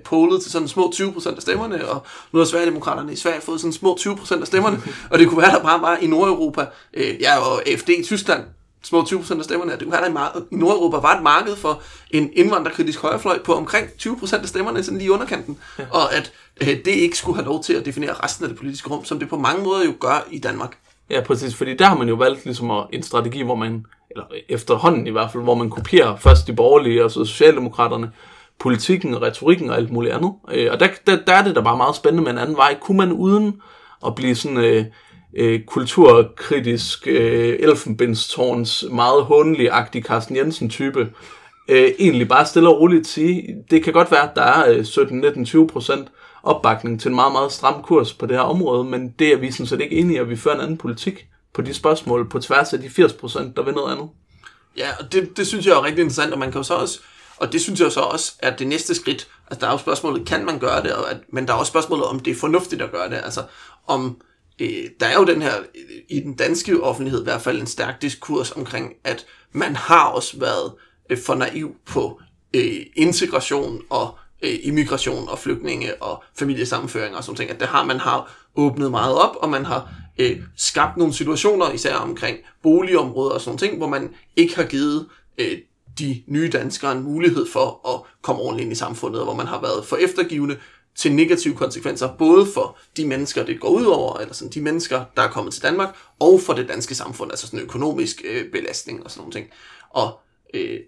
polet til sådan små 20% af stemmerne, og nu har Sverigedemokraterne i Sverige fået sådan små 20% af stemmerne, og det kunne være, der bare var i Nordeuropa, øh, ja, og AFD i Tyskland, små 20% af stemmerne. Være, der i, mar- i Nordeuropa var et marked for en indvandrerkritisk højrefløj på omkring 20% af stemmerne, sådan lige i underkanten. Ja. Og at øh, det ikke skulle have lov til at definere resten af det politiske rum, som det på mange måder jo gør i Danmark. Ja, præcis, fordi der har man jo valgt ligesom at, en strategi, hvor man, eller efterhånden i hvert fald, hvor man kopierer først de borgerlige og så Socialdemokraterne, politikken og retorikken og alt muligt andet. Øh, og der, der, der er det da bare meget spændende med en anden vej. Kunne man uden at blive sådan øh, øh, kulturkritisk øh, elfenbindstårns meget håndelig-agtig Carsten Jensen-type, øh, egentlig bare stille og roligt sige, det kan godt være, at der er øh, 17-19-20% opbakning til en meget, meget stram kurs på det her område, men det er vi sådan set ikke enige i, at vi fører en anden politik på de spørgsmål, på tværs af de 80 procent, der vil noget andet. Ja, og det, det synes jeg er rigtig interessant, og man kan jo så også, og det synes jeg så også er det næste skridt. Altså der er jo spørgsmålet, kan man gøre det, og at, men der er også spørgsmålet, om det er fornuftigt at gøre det. Altså om, øh, der er jo den her, i den danske offentlighed i hvert fald, en stærk diskurs omkring, at man har også været øh, for naiv på øh, integration og øh, immigration og flygtninge og familiesammenføring og sådan ting, at det har man har åbnet meget op, og man har øh, skabt nogle situationer, især omkring boligområder og sådan ting, hvor man ikke har givet øh, de nye danskere en mulighed for at komme ordentligt ind i samfundet, og hvor man har været for eftergivende til negative konsekvenser, både for de mennesker, det går ud over, eller sådan de mennesker, der er kommet til Danmark, og for det danske samfund, altså sådan en økonomisk øh, belastning og sådan nogle ting. Og øh,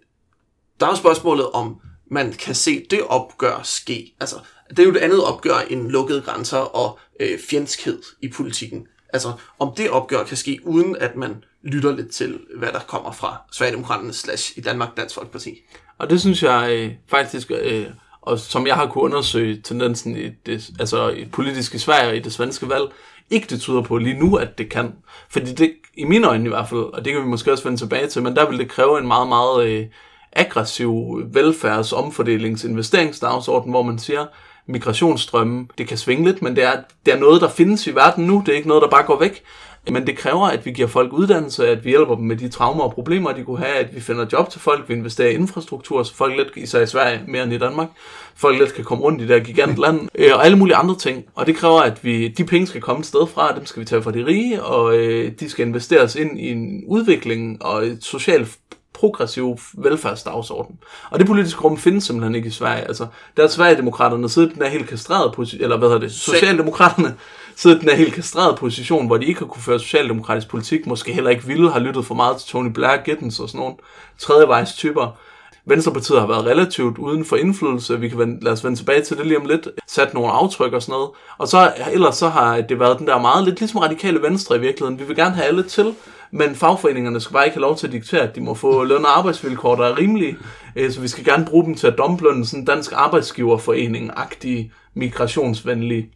der er jo spørgsmålet om, man kan se det opgør ske. Altså, det er jo det andet opgør end lukkede grænser og øh, fjendskhed i politikken. Altså, om det opgør kan ske, uden at man lytter lidt til, hvad der kommer fra Sverigedemokraterne slash i Danmark Dansk Folkeparti. Og det synes jeg øh, faktisk, øh, og som jeg har kunne undersøge tendensen i det, altså i politisk i Sverige og i det svenske valg, ikke det tyder på lige nu, at det kan. Fordi det, i mine øjne i hvert fald, og det kan vi måske også vende tilbage til, men der vil det kræve en meget, meget øh, aggressiv velfærds-, omfordelings-, investeringsdagsorden, hvor man siger, migrationsstrømme, det kan svinge lidt, men det er, det er noget, der findes i verden nu, det er ikke noget, der bare går væk. Men det kræver, at vi giver folk uddannelse, at vi hjælper dem med de traumer og problemer, de kunne have, at vi finder job til folk, vi investerer i infrastruktur, så folk let, især i Sverige mere end i Danmark, folk let kan komme rundt i det der gigantland, øh, og alle mulige andre ting. Og det kræver, at vi, de penge skal komme et sted fra, dem skal vi tage fra de rige, og øh, de skal investeres ind i en udvikling og et socialt progressiv velfærdsdagsorden. Og det politiske rum findes simpelthen ikke i Sverige. Altså, der er Sverigedemokraterne siddet den er helt kastreret eller hvad hedder det, Socialdemokraterne siddet den her helt kastrerede position, hvor de ikke har kunne føre socialdemokratisk politik, måske heller ikke ville have lyttet for meget til Tony Blair, Gittens og sådan nogle tredjevejs typer. Venstrepartiet har været relativt uden for indflydelse. Vi kan vende, lad os vende tilbage til det lige om lidt. Sat nogle aftryk og sådan noget. Og så ellers så har det været den der meget lidt ligesom radikale venstre i virkeligheden. Vi vil gerne have alle til, men fagforeningerne skal bare ikke have lov til at diktere, at de må få løn- og arbejdsvilkår, der er rimelige. Øh, så vi skal gerne bruge dem til at dumplønne sådan en dansk arbejdsgiverforening-agtig migrationsvenlig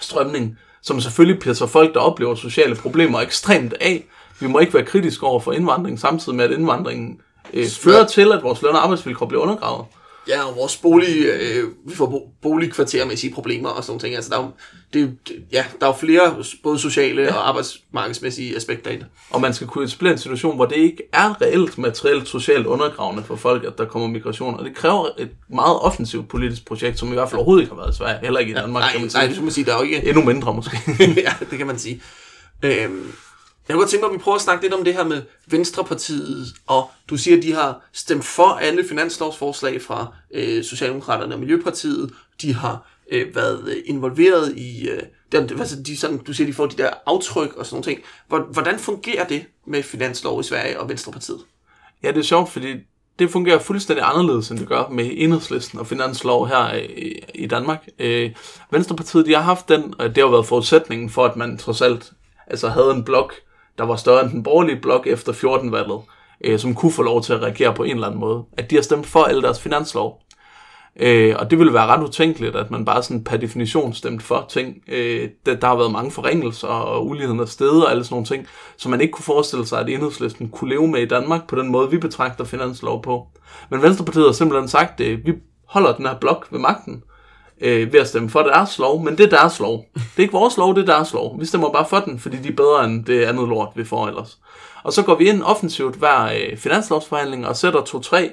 strømning, som selvfølgelig pisser folk, der oplever sociale problemer ekstremt af. Vi må ikke være kritiske over for indvandring, samtidig med at indvandringen øh, fører til, at vores løn- og arbejdsvilkår bliver undergravet. Ja, og vores bolig, øh, vi får bo- boligkvartermæssige problemer og sådan nogle ting. Altså, der er jo, det, ja, der er jo flere både sociale ja. og arbejdsmarkedsmæssige aspekter i det. Og man skal kunne etablere en situation, hvor det ikke er reelt materielt socialt undergravende for folk, at der kommer migration. Og det kræver et meget offensivt politisk projekt, som i hvert fald overhovedet ikke har været i Sverige, heller ikke i Danmark, Nej, kan man nej, sige. det skal man sige, der er jo ikke... Endnu mindre måske. ja, det kan man sige. Øhm, jeg kunne godt tænke mig, at vi prøver at snakke lidt om det her med Venstrepartiet, og du siger, at de har stemt for alle finanslovsforslag fra øh, Socialdemokraterne og Miljøpartiet. De har øh, været øh, involveret i... Øh, den, altså, de, sådan, du siger, de får de der aftryk og sådan noget ting. Hvordan fungerer det med finanslov i Sverige og Venstrepartiet? Ja, det er sjovt, fordi det fungerer fuldstændig anderledes, end det gør med enhedslisten og finanslov her i, i Danmark. Øh, Venstrepartiet, de har haft den, og det har været forudsætningen for, at man trods alt altså havde en blok, der var større end den borgerlige blok efter 14-valget, øh, som kunne få lov til at reagere på en eller anden måde. At de har stemt for alle deres finanslov. Øh, og det ville være ret utænkeligt, at man bare sådan per definition stemte for ting. Øh, der, der har været mange forringelser, og uligheden er steget og alle sådan nogle ting, som man ikke kunne forestille sig, at enhedslisten kunne leve med i Danmark på den måde, vi betragter finanslov på. Men Venstrepartiet har simpelthen sagt, at vi holder den her blok ved magten øh, ved at stemme for deres lov, men det er deres lov. Det er ikke vores lov, det er deres lov. Vi stemmer bare for den, fordi de er bedre end det andet lort, vi får ellers. Og så går vi ind offensivt hver øh, finanslovsforhandling og sætter to-tre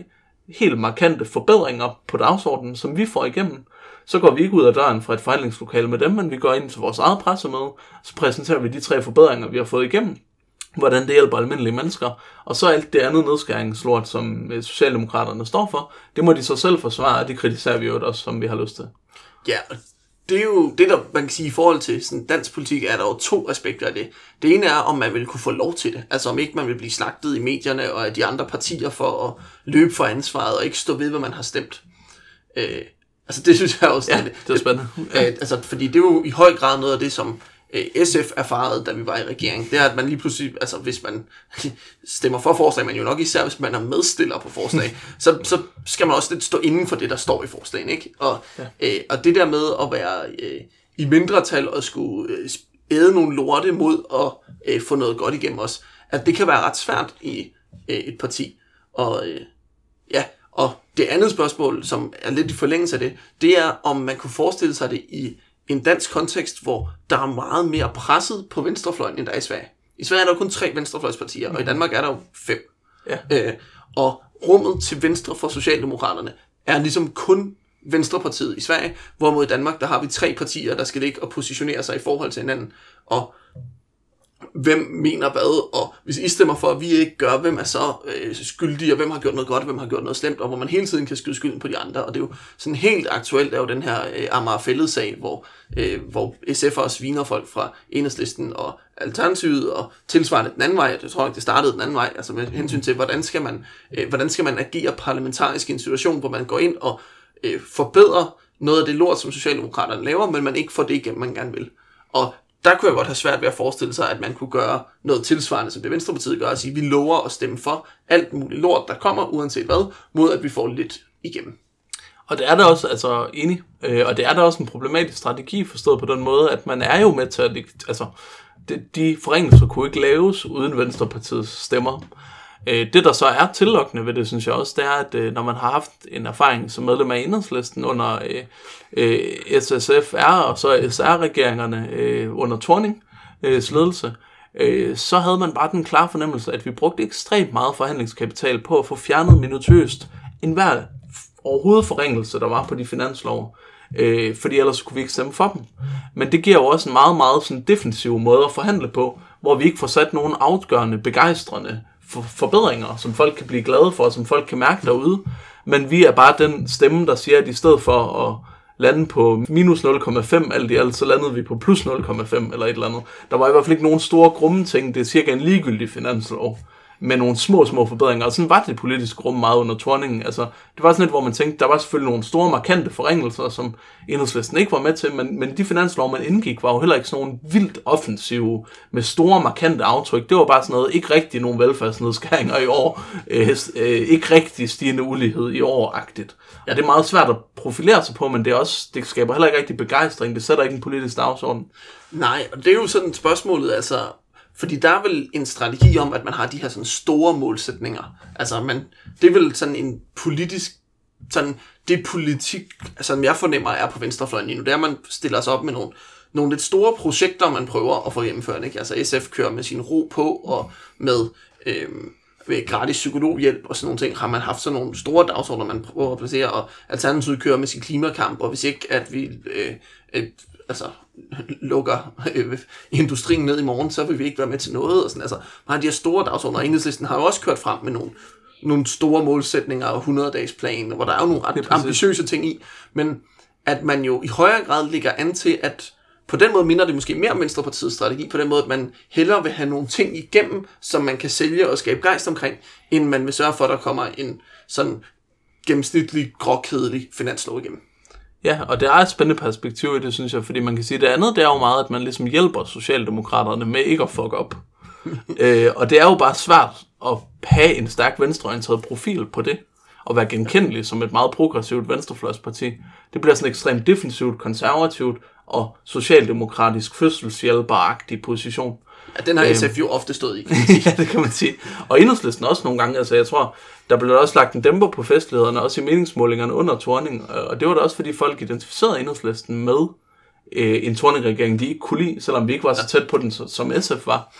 helt markante forbedringer på dagsordenen, som vi får igennem. Så går vi ikke ud af døren fra et forhandlingslokale med dem, men vi går ind til vores eget pressemøde, så præsenterer vi de tre forbedringer, vi har fået igennem, hvordan det hjælper almindelige mennesker, og så alt det andet nedskæringslort, som øh, Socialdemokraterne står for, det må de så selv forsvare, og det kritiserer vi jo også, som vi har lyst til. Ja, det er jo det, der man kan sige i forhold til sådan dansk politik, er der jo to aspekter af det. Det ene er, om man vil kunne få lov til det. Altså om ikke man vil blive slagtet i medierne og af de andre partier for at løbe for ansvaret og ikke stå ved, hvad man har stemt. Øh, altså det synes jeg også, Ja, det er spændende. Ja. altså, fordi det er jo i høj grad noget af det, som øh, SF erfarede, da vi var i regering. Det er, at man lige pludselig, altså hvis man stemmer for forslag, men jo nok især, hvis man er medstiller på forslag, så, så skal man også lidt stå inden for det, der står i forslagen. Ikke? Og, ja. øh, og det der med at være øh, i mindretal og skulle øh, æde nogle lorte mod at øh, få noget godt igennem os, at det kan være ret svært i øh, et parti. Og øh, Ja, og det andet spørgsmål, som er lidt i forlængelse af det, det er, om man kunne forestille sig det i en dansk kontekst, hvor der er meget mere presset på venstrefløjen, end der er i Sverige. I Sverige er der jo kun tre venstrefløjspartier, og i Danmark er der jo fem. Ja. Øh, og rummet til venstre for Socialdemokraterne er ligesom kun Venstrepartiet i Sverige, hvorimod i Danmark, der har vi tre partier, der skal ligge og positionere sig i forhold til hinanden. Og hvem mener hvad, og hvis I stemmer for, at vi ikke gør, hvem er så øh, skyldig, og hvem har gjort noget godt, og hvem har gjort noget slemt, og hvor man hele tiden kan skyde skylden på de andre. Og det er jo sådan helt aktuelt, er jo den her øh, Amager Fælled-sag, hvor, øh, hvor SF'ere sviner folk fra Enhedslisten og Alternativet, og tilsvarende den anden vej, jeg tror ikke, det startede den anden vej, altså med hensyn til, hvordan skal man, øh, hvordan skal man agere parlamentarisk i en situation, hvor man går ind og øh, forbedrer noget af det lort, som Socialdemokraterne laver, men man ikke får det igennem, man gerne vil. Og der kunne jeg godt have svært ved at forestille sig, at man kunne gøre noget tilsvarende, som det Venstrepartiet gør, og sige, at vi lover at stemme for alt muligt lort, der kommer, uanset hvad, mod at vi får lidt igennem. Og det er der også, altså enig, øh, og det er der også en problematisk strategi forstået på den måde, at man er jo med til at, altså, de, de forringelser kunne ikke laves uden Venstrepartiets stemmer. Øh, det der så er tillokkende ved det, synes jeg også, det er, at øh, når man har haft en erfaring som medlem af enhedslisten under øh, øh, SSFR og så SR-regeringerne øh, under Torning øh, ledelse, øh, så havde man bare den klare fornemmelse, at vi brugte ekstremt meget forhandlingskapital på at få fjernet minutøst enhver overhovedet forringelse, der var på de finanslov. Øh, fordi ellers kunne vi ikke stemme for dem. Men det giver jo også en meget, meget sådan defensiv måde at forhandle på, hvor vi ikke får sat nogen afgørende, begejstrende for forbedringer, som folk kan blive glade for, som folk kan mærke derude. Men vi er bare den stemme, der siger, at i stedet for at lande på minus 0,5 alt i alt, så landede vi på plus 0,5 eller et eller andet. Der var i hvert fald ikke nogen store grumme ting. Det er cirka en ligegyldig finanslov med nogle små, små forbedringer. Og sådan var det politiske rum meget under Torningen. Altså, det var sådan lidt, hvor man tænkte, der var selvfølgelig nogle store, markante forringelser, som enhedslisten ikke var med til, men, men de finanslov, man indgik, var jo heller ikke sådan nogle vildt offensive, med store, markante aftryk. Det var bare sådan noget, ikke rigtig nogen velfærdsnedskæringer i år, øh, øh, ikke rigtig stigende ulighed i år-agtigt. Ja, det er meget svært at profilere sig på, men det, er også, det skaber heller ikke rigtig begejstring. Det sætter ikke en politisk dagsorden. Nej, og det er jo sådan spørgsmålet, altså, fordi der er vel en strategi om, at man har de her sådan store målsætninger. Altså, man, det er vel sådan en politisk, sådan, det politik, som jeg fornemmer er på venstrefløjen lige nu, det er, at man stiller sig op med nogle, nogle lidt store projekter, man prøver at få gennemført. Ikke? Altså SF kører med sin ro på, og med, øhm, med gratis psykologhjælp og sådan nogle ting, har man haft sådan nogle store dagsordner, man prøver at placere, og Alternativet kører med sin klimakamp, og hvis ikke at vi øh, øh, altså, lukker øh, industrien ned i morgen, så vil vi ikke være med til noget. Og sådan. Altså, man har de her store dagsordner, og Enhedslisten har jo også kørt frem med nogle, nogle store målsætninger og 100-dages plan, hvor der er jo nogle ret ambitiøse ting i, men at man jo i højere grad ligger an til, at på den måde minder det måske mere om Venstrepartiets strategi, på den måde, at man hellere vil have nogle ting igennem, som man kan sælge og skabe gejst omkring, end man vil sørge for, at der kommer en sådan gennemsnitlig, gråkedelig finanslov igennem. Ja, og det er et spændende perspektiv i det, synes jeg, fordi man kan sige, at det andet, det er jo meget, at man ligesom hjælper Socialdemokraterne med ikke at fuck op. øh, og det er jo bare svært at have en stærk venstreorienteret profil på det, og være genkendelig som et meget progressivt venstrefløjsparti. Det bliver sådan ekstremt defensivt, konservativt og socialdemokratisk fødselshjælperagtig position. Ja, den har SF jo ofte stået i. ja, det kan man sige. Og enhedslisten også nogle gange. Altså, jeg tror, der blev også lagt en dæmper på festlederne, også i meningsmålingerne under Torning. Og det var da også, fordi folk identificerede enhedslisten med øh, en Torning-regering, de ikke kunne lide, selvom vi ikke var så tæt på den, som SF var.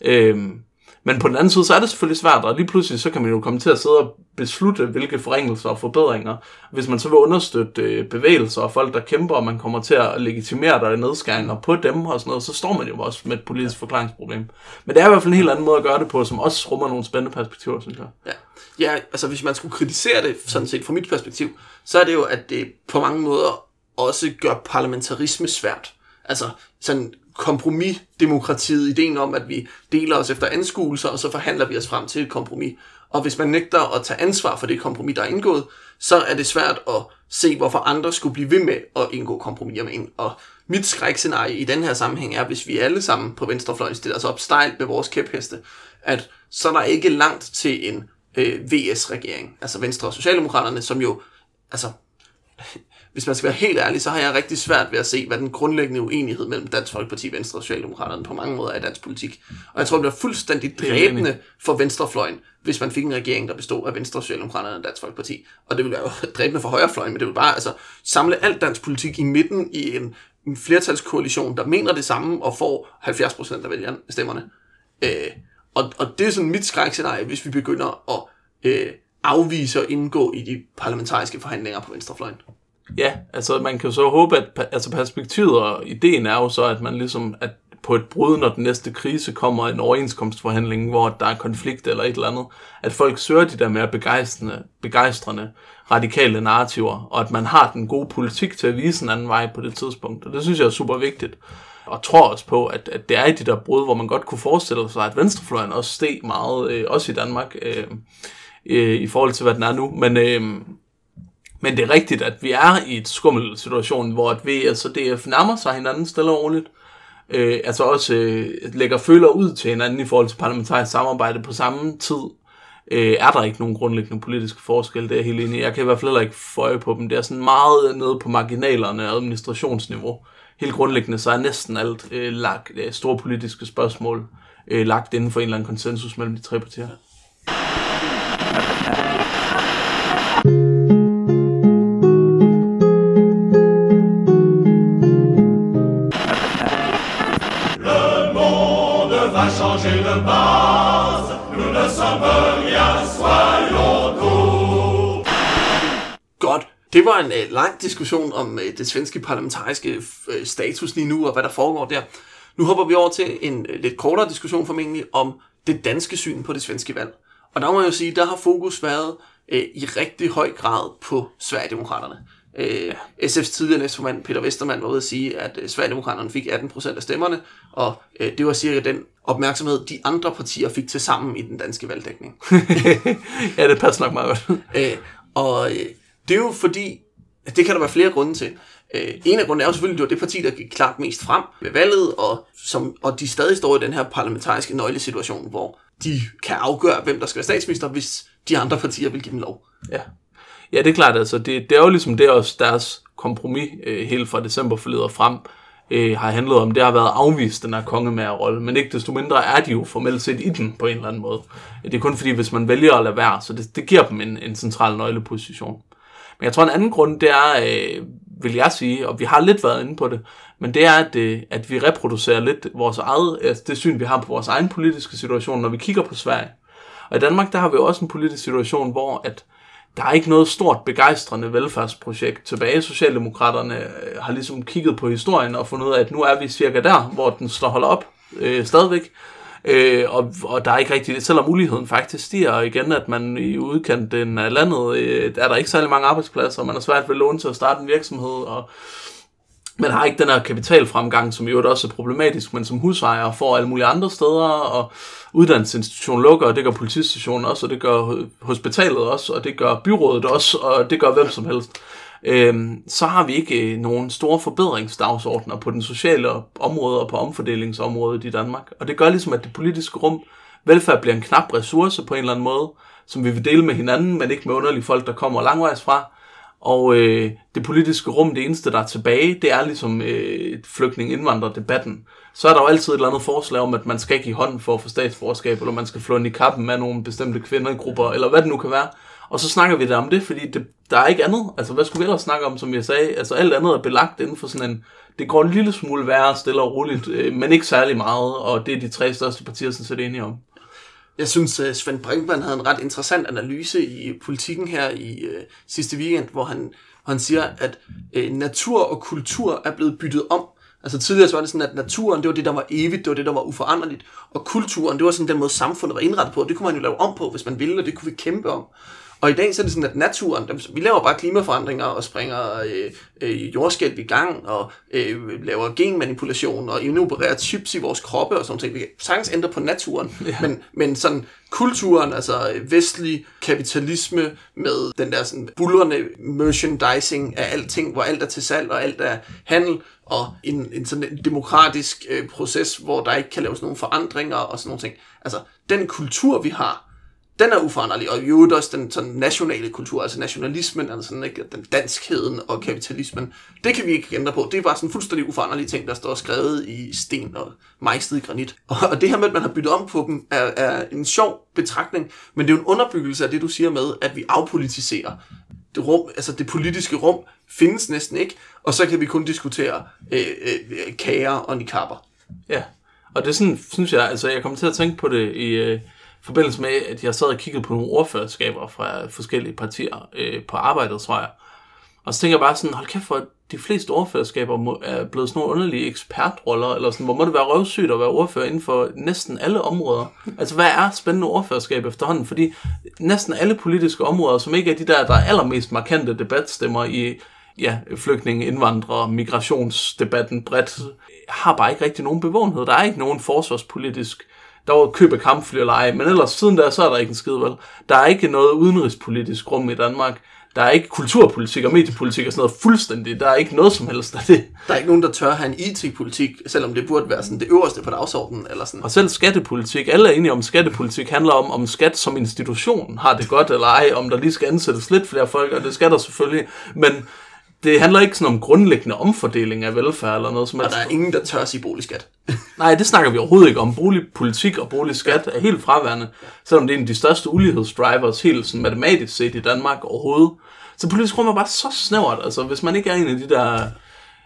Øhm, men på den anden side, så er det selvfølgelig svært, og lige pludselig, så kan man jo komme til at sidde og beslutte, hvilke forringelser og forbedringer. Hvis man så vil understøtte øh, bevægelser og folk, der kæmper, og man kommer til at legitimere der nedskæringer på dem og sådan noget, så står man jo også med et politisk forklaringsproblem. Men det er i hvert fald en helt anden måde at gøre det på, som også rummer nogle spændende perspektiver, synes jeg. Ja, ja altså hvis man skulle kritisere det, sådan set fra mit perspektiv, så er det jo, at det på mange måder også gør parlamentarisme svært. Altså sådan kompromisdemokratiet, ideen om, at vi deler os efter anskuelser, og så forhandler vi os frem til et kompromis. Og hvis man nægter at tage ansvar for det kompromis, der er indgået, så er det svært at se, hvorfor andre skulle blive ved med at indgå kompromiser med en. Og mit skrækscenarie i den her sammenhæng er, hvis vi alle sammen på venstrefløjen stiller os op stejlt med vores kæpheste, at så er der ikke langt til en øh, VS-regering, altså Venstre og Socialdemokraterne, som jo, altså hvis man skal være helt ærlig, så har jeg rigtig svært ved at se, hvad den grundlæggende uenighed mellem Dansk Folkeparti, Venstre og Socialdemokraterne på mange måder er i dansk politik. Og jeg tror, det bliver fuldstændig dræbende for venstrefløjen, hvis man fik en regering, der bestod af Venstre, Socialdemokraterne og Dansk Folkeparti. Og det ville være jo dræbende for højrefløjen, men det vil bare altså, samle alt dansk politik i midten i en, en flertalskoalition, der mener det samme og får 70% af vælgerne stemmerne. Øh, og, og det er sådan mit skrækscenarie, hvis vi begynder at øh, afvise og indgå i de parlamentariske forhandlinger på venstrefløjen. Ja, altså man kan så håbe, at altså perspektivet og ideen er jo så, at man ligesom, at på et brud, når den næste krise kommer, en overenskomstforhandling, hvor der er konflikt eller et eller andet, at folk søger de der mere begejstrende, begejstrende radikale narrativer, og at man har den gode politik til at vise en anden vej på det tidspunkt. Og det synes jeg er super vigtigt. Og tror også på, at, at det er i de der brud, hvor man godt kunne forestille sig, at venstrefløjen også steg meget, øh, også i Danmark, øh, øh, i forhold til, hvad den er nu. Men, øh, men det er rigtigt, at vi er i et skummel situation, hvor at VS og DF nærmer sig hinanden stille og roligt. Øh, altså også øh, lægger føler ud til hinanden i forhold til parlamentarisk samarbejde på samme tid. Øh, er der ikke nogen grundlæggende politiske forskel, det er jeg helt enig i. Jeg kan i hvert fald heller ikke få øje på dem. Det er sådan meget nede på marginalerne og administrationsniveau. Helt grundlæggende så er næsten alt øh, lagt, øh, store politiske spørgsmål øh, lagt inden for en eller anden konsensus mellem de tre partier. Det var en uh, lang diskussion om uh, det svenske parlamentariske uh, status lige nu, og hvad der foregår der. Nu hopper vi over til en uh, lidt kortere diskussion formentlig om det danske syn på det svenske valg. Og der må jeg jo sige, der har fokus været uh, i rigtig høj grad på Sverigedemokraterne. Øh, SF's tidligere næstformand Peter Vestermann var ude at sige, at øh, Sverigedemokraterne fik 18% af stemmerne, og øh, det var cirka den opmærksomhed, de andre partier fik til sammen i den danske valgdækning. ja, det passer nok meget godt. Øh, og øh, det er jo fordi, det kan der være flere grunde til. Øh, en af grundene er jo selvfølgelig, at det var det parti, der gik klart mest frem ved valget, og, som, og de stadig står i den her parlamentariske nøglesituation, hvor de kan afgøre, hvem der skal være statsminister, hvis de andre partier vil give dem lov. Ja, ja det er klart. Altså, det, det er jo ligesom det også deres kompromis øh, helt fra december forleder frem øh, har handlet om. Det har været afvist den her kongemagerrolle, men ikke desto mindre er de jo formelt set i den på en eller anden måde. Det er kun fordi, hvis man vælger at lade være, så det, det giver dem en, en central nøgleposition. Men jeg tror, en anden grund, det er, øh, vil jeg sige, og vi har lidt været inde på det, men det er, at, øh, at vi reproducerer lidt vores eget, altså det syn, vi har på vores egen politiske situation, når vi kigger på Sverige. Og i Danmark, der har vi også en politisk situation, hvor at der er ikke noget stort begejstrende velfærdsprojekt tilbage. Socialdemokraterne øh, har ligesom kigget på historien og fundet ud af, at nu er vi cirka der, hvor den står holder op øh, stadigvæk. Øh, og, og der er ikke rigtig, selvom uligheden faktisk stiger, og igen, at man i udkanten af landet, øh, er der ikke særlig mange arbejdspladser, og man har svært ved at låne til at starte en virksomhed, og man har ikke den her kapitalfremgang, som jo også er problematisk, men som husejer får alle mulige andre steder, og uddannelsesinstitutionen lukker, og det gør politistationen også, og det gør hospitalet også, og det gør byrådet også, og det gør hvem som helst. Øhm, så har vi ikke øh, nogen store forbedringsdagsordner på den sociale område og på omfordelingsområdet i Danmark. Og det gør ligesom, at det politiske rum, velfærd bliver en knap ressource på en eller anden måde, som vi vil dele med hinanden, men ikke med underlige folk, der kommer langvejs fra. Og øh, det politiske rum, det eneste, der er tilbage, det er ligesom øh, flygtning-indvandrer-debatten. Så er der jo altid et eller andet forslag om, at man skal give hånden for at få statsforskab, eller man skal flå i kappen med nogle bestemte kvindergrupper, eller hvad det nu kan være. Og så snakker vi der om det, fordi det, der er ikke andet. Altså, hvad skulle vi ellers snakke om, som jeg sagde? Altså, alt andet er belagt inden for sådan en... Det går en lille smule værre, stille og roligt, øh, men ikke særlig meget, og det er de tre største partier, som er enige om. Jeg synes, at Svend Brinkmann havde en ret interessant analyse i politikken her i øh, sidste weekend, hvor han, hvor han siger, at øh, natur og kultur er blevet byttet om. Altså tidligere så var det sådan, at naturen, det var det, der var evigt, det var det, der var uforanderligt, og kulturen, det var sådan den måde, samfundet var indrettet på, og det kunne man jo lave om på, hvis man ville, og det kunne vi kæmpe om. Og i dag så er det sådan, at naturen, dem, vi laver bare klimaforandringer og springer øh, øh, jordskælv i gang og øh, laver genmanipulation og indopererer chips i vores kroppe og sådan noget. Vi kan sagtens ændre på naturen, ja. men, men sådan kulturen, altså vestlig kapitalisme med den der sådan bullerne merchandising af alting, hvor alt er til salg og alt er handel, og en, en sådan en demokratisk øh, proces, hvor der ikke kan laves nogen forandringer og sådan nogle ting. Altså, den kultur, vi har, den er uforanderlig, og jo også den sådan nationale kultur, altså nationalismen, altså sådan, ikke, den danskheden og kapitalismen, det kan vi ikke ændre på. Det er bare sådan fuldstændig uforanderlige ting, der står skrevet i sten og mejslet i granit. Og det her med, at man har byttet om på dem, er, er en sjov betragtning, men det er jo en underbyggelse af det, du siger med, at vi afpolitiserer. Det, rum, altså det politiske rum findes næsten ikke, og så kan vi kun diskutere øh, øh, kager og nikapper. Ja, og det er sådan, synes jeg, altså jeg kommer til at tænke på det i... Øh forbindelse med, at jeg sad og kiggede på nogle ordførerskaber fra forskellige partier øh, på arbejdet, tror jeg. Og så tænker jeg bare sådan, hold kæft for, de fleste ordførerskaber må, er blevet sådan nogle underlige ekspertroller, eller sådan, hvor må det være røvsygt at være ordfører inden for næsten alle områder. Altså, hvad er spændende ordførerskab efterhånden? Fordi næsten alle politiske områder, som ikke er de der, der er allermest markante debatstemmer i ja, flygtninge, indvandrere, migrationsdebatten bredt, har bare ikke rigtig nogen bevågenhed. Der er ikke nogen forsvarspolitisk der var køb af kampfly eller ej, men ellers siden der, så er der ikke en skid, vel? Der er ikke noget udenrigspolitisk rum i Danmark. Der er ikke kulturpolitik og mediepolitik og sådan noget fuldstændig. Der er ikke noget som helst af det. Der er ikke nogen, der tør have en IT-politik, selvom det burde være sådan det øverste på dagsordenen. Eller sådan. Og selv skattepolitik. Alle er enige om, at skattepolitik handler om, om skat som institution har det godt eller ej, om der lige skal ansættes lidt flere folk, og det skal der selvfølgelig. Men det handler ikke sådan om grundlæggende omfordeling af velfærd eller noget som helst. Og der er ingen, der tør sige boligskat. Nej, det snakker vi overhovedet ikke om. Boligpolitik og boligskat er helt fraværende, selvom det er en af de største ulighedsdrivers helt sådan matematisk set i Danmark overhovedet. Så politisk rum er bare så snævert. Altså, hvis man ikke er en af de der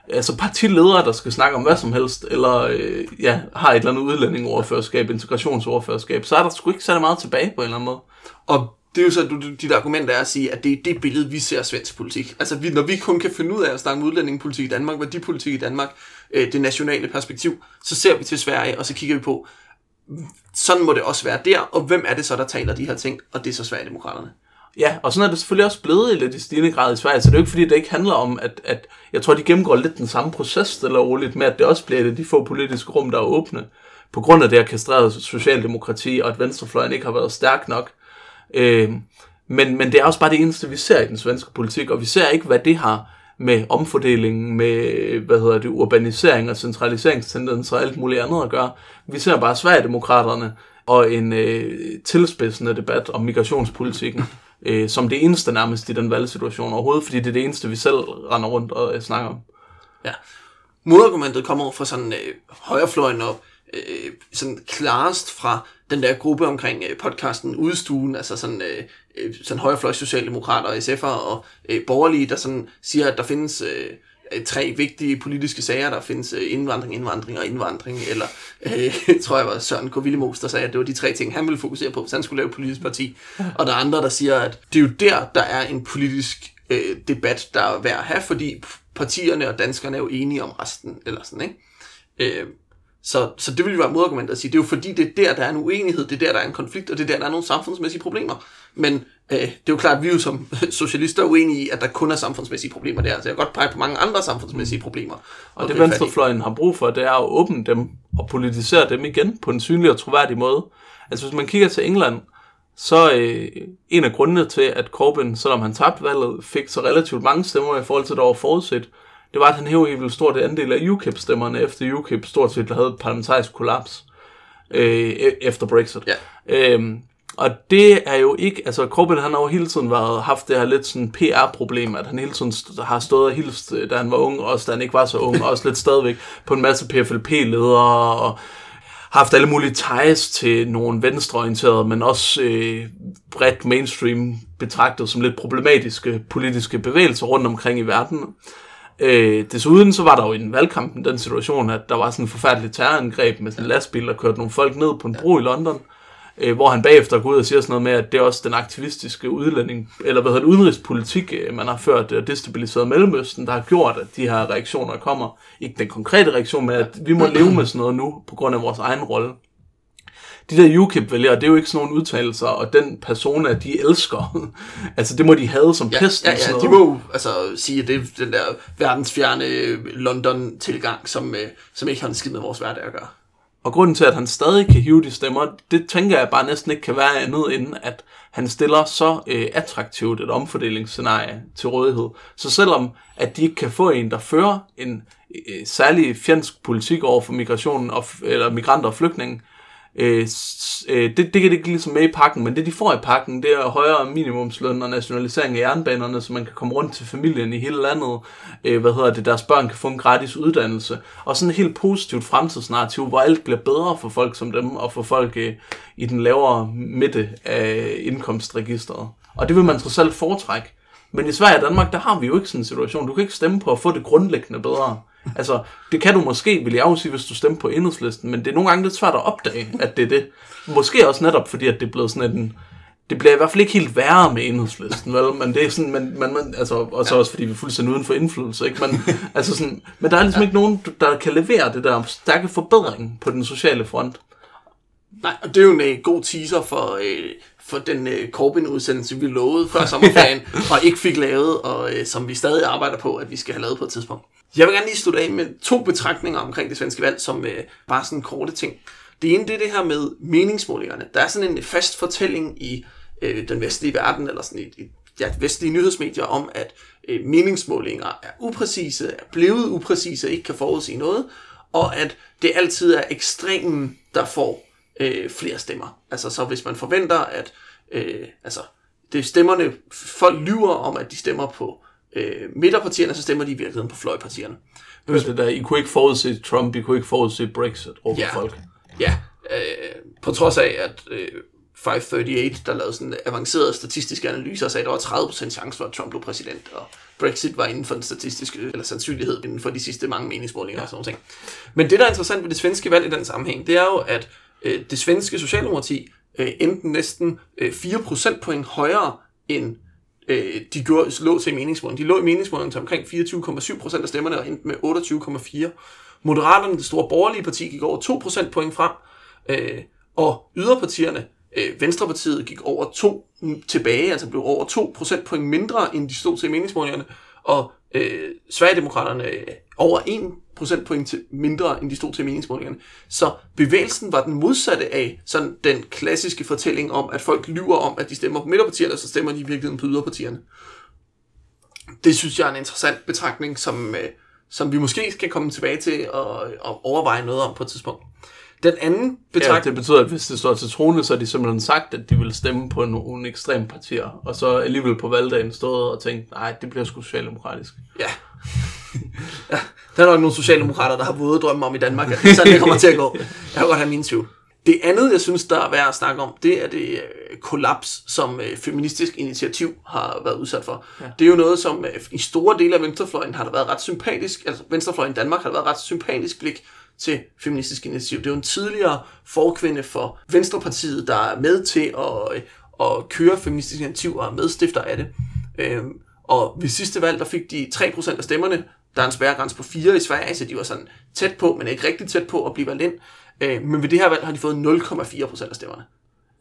altså partiledere, der skal snakke om hvad som helst, eller øh, ja, har et eller andet udlændingoverførskab, integrationsoverførskab, så er der sgu ikke særlig meget tilbage på en eller anden måde. Og det er jo så, du, dit argument er at sige, at det er det billede, vi ser af svensk politik. Altså, vi, når vi kun kan finde ud af at snakke om udlændingepolitik i Danmark, værdipolitik i Danmark, øh, det nationale perspektiv, så ser vi til Sverige, og så kigger vi på, sådan må det også være der, og hvem er det så, der taler de her ting, og det er så Sverigedemokraterne. Ja, og sådan er det selvfølgelig også blevet i lidt i stigende grad i Sverige, så det er jo ikke fordi, det ikke handler om, at, at jeg tror, de gennemgår lidt den samme proces, stille og roligt, med at det også bliver det, de få politiske rum, der er åbne, på grund af det her kastrerede socialdemokrati, og at venstrefløjen ikke har været stærk nok. Øh, men, men det er også bare det eneste, vi ser i den svenske politik, og vi ser ikke, hvad det har med omfordelingen, med hvad hedder det, urbanisering og centraliseringstendenser og alt muligt andet at gøre. Vi ser bare Sverigedemokraterne og en øh, tilspidsende debat om migrationspolitikken, øh, som det eneste nærmest i den valgsituation overhovedet, fordi det er det eneste, vi selv render rundt og øh, snakker om. Ja. Modargumentet kommer fra sådan øh, højrefløjen op, øh, sådan klarest fra den der gruppe omkring øh, podcasten Udstuen, altså sådan, øh, øh sådan højrefløjs socialdemokrater og SF'er og øh, borgerlige, der sådan siger, at der findes øh, øh, tre vigtige politiske sager. Der findes øh, indvandring, indvandring og indvandring. Eller øh, tror jeg var Søren K. Willemås, der sagde, at det var de tre ting, han ville fokusere på, hvis han skulle lave politisk parti. Og der er andre, der siger, at det er jo der, der er en politisk øh, debat, der er værd at have, fordi partierne og danskerne er jo enige om resten. Eller sådan, ikke? Øh, så, så det vil jo være modargument at sige, det er jo fordi, det er der, der er en uenighed, det er der, der er en konflikt, og det er der, der er nogle samfundsmæssige problemer. Men øh, det er jo klart, at vi er jo som socialister uenige i, at der kun er samfundsmæssige problemer der. Så jeg kan godt pege på mange andre samfundsmæssige problemer. Og, og det venstrefløjen har brug for, det er at åbne dem og politisere dem igen på en synlig og troværdig måde. Altså hvis man kigger til England, så øh, en af grundene til, at Corbyn, selvom han tabte valget, fik så relativt mange stemmer i forhold til, det var forudset, det var, at han hævde helt vildt stort andel af UKIP-stemmerne, efter UKIP stort set havde et parlamentarisk kollaps øh, e- efter Brexit. Ja. Øhm, og det er jo ikke, altså Corbyn han har jo hele tiden været, haft det her lidt sådan PR-problem, at han hele tiden har stået og hilst, da han var ung, også da han ikke var så ung, også lidt stadigvæk på en masse PFLP-ledere, og haft alle mulige ties til nogle venstreorienterede, men også øh, bredt mainstream betragtet som lidt problematiske politiske bevægelser rundt omkring i verden. Øh, desuden så var der jo i den valgkampen den situation, at der var sådan en forfærdelig terrorangreb med sådan en lastbil, der kørte nogle folk ned på en bro i London, øh, hvor han bagefter går ud og siger sådan noget med, at det er også den aktivistiske udlænding, eller hvad hedder det, udenrigspolitik, øh, man har ført og destabiliseret Mellemøsten, der har gjort, at de her reaktioner kommer. Ikke den konkrete reaktion, men at vi må leve med sådan noget nu, på grund af vores egen rolle de der UKIP-vælgere, det er jo ikke sådan nogle udtalelser, og den persona, de elsker. altså, det må de have som ja, pest. Ja, ja, de må altså sige, at det er den der verdensfjerne London-tilgang, som, øh, som ikke har en skid med vores hverdag at gøre. Og grunden til, at han stadig kan hive de stemmer, det tænker jeg bare næsten ikke kan være andet end, at han stiller så øh, attraktivt et omfordelingsscenarie til rådighed. Så selvom at de ikke kan få en, der fører en øh, særlig fjendsk politik over for migrationen og, eller migranter og flygtninge, Øh, øh, det, det kan det ikke ligesom med i pakken, men det de får i pakken, det er højere minimumsløn og nationalisering af jernbanerne, så man kan komme rundt til familien i hele landet. Øh, hvad hedder det, deres børn kan få en gratis uddannelse. Og sådan et helt positivt fremtidsnarrativ, hvor alt bliver bedre for folk som dem, og for folk øh, i den lavere midte af indkomstregistret. Og det vil man trods alt foretrække. Men i Sverige og Danmark, der har vi jo ikke sådan en situation. Du kan ikke stemme på at få det grundlæggende bedre. Altså, det kan du måske, vil jeg jo sige, hvis du stemmer på enhedslisten, men det er nogle gange lidt svært at opdage, at det er det. Måske også netop, fordi at det er blevet sådan en... Det bliver i hvert fald ikke helt værre med enhedslisten, vel? Men det er sådan, man, man, man altså, og så også fordi vi er fuldstændig uden for indflydelse, ikke? Men, altså sådan, men der er ligesom ikke nogen, der kan levere det der stærke forbedring på den sociale front. Nej, og det er jo en uh, god teaser for, uh, for den uh, Corbyn-udsendelse, vi lovede før sommerferien, og ikke fik lavet, og uh, som vi stadig arbejder på, at vi skal have lavet på et tidspunkt. Jeg vil gerne lige slutte af med to betragtninger omkring det svenske valg, som uh, bare sådan korte ting. Det ene det er det her med meningsmålingerne. Der er sådan en fast fortælling i uh, den vestlige verden, eller sådan i, i ja, vestlige nyhedsmedier, om at uh, meningsmålinger er upræcise, er blevet upræcise, ikke kan forudsige noget, og at det altid er ekstremen, der får øh, flere stemmer. Altså så hvis man forventer, at øh, altså, det er stemmerne, folk lyver om, at de stemmer på øh, midterpartierne, så stemmer de i virkeligheden på fløjpartierne. Nu det der, I kunne ikke forudse Trump, I kunne ikke forudse Brexit, råber ja, folk. Ja, øh, på trods af, at øh, 538, der lavede sådan avancerede statistiske analyser, sagde, at der var 30% chance for, at Trump blev præsident, og Brexit var inden for den statistiske, eller sandsynlighed inden for de sidste mange meningsmålinger ja. og sådan noget. Men det, der er interessant ved det svenske valg i den sammenhæng, det er jo, at øh, det svenske socialdemokrati øh, endte næsten øh, 4 procentpoint højere end øh, de gjorde, lå til i meningsmålingen. De lå i meningsmålingen til omkring 24,7 procent af stemmerne og endte med 28,4. Moderaterne, det store borgerlige parti, gik over 2 procentpoint frem, øh, og yderpartierne Øh, Venstrepartiet gik over 2 mm, tilbage, altså blev over 2 procentpoint mindre, end de stod til i meningsmålingerne, og øh, Sverigedemokraterne øh, over 1 procentpoint til mindre, end de stod til meningsmålingerne. Så bevægelsen var den modsatte af sådan den klassiske fortælling om, at folk lyver om, at de stemmer på midterpartierne, og så stemmer de i virkeligheden på yderpartierne. Det synes jeg er en interessant betragtning, som, øh, som vi måske skal komme tilbage til og, og overveje noget om på et tidspunkt. Den anden Ja, betragtning... det betyder, at hvis det står til trone, så har de simpelthen sagt, at de vil stemme på nogle ekstreme partier, og så alligevel på valgdagen stået og tænkt, nej, det bliver sgu socialdemokratisk. Ja. ja. Der er nok nogle socialdemokrater, der har våde drømme om i Danmark, at sådan det kommer til at gå. Jeg kan godt have min tvivl. Det andet, jeg synes, der er værd at snakke om, det er det øh, kollaps, som øh, Feministisk Initiativ har været udsat for. Ja. Det er jo noget, som øh, i store dele af venstrefløjen har der været ret sympatisk, altså venstrefløjen i Danmark har der været ret sympatisk blik til Feministisk Initiativ. Det er jo en tidligere forkvinde for Venstrepartiet, der er med til at, øh, at køre Feministisk Initiativ og er medstifter af det. Øhm, og ved sidste valg, der fik de 3% af stemmerne. Der er en spærregrænse på 4 i Sverige, så de var sådan tæt på, men ikke rigtig tæt på at blive valgt ind. Øh, men ved det her valg har de fået 0,4% af stemmerne.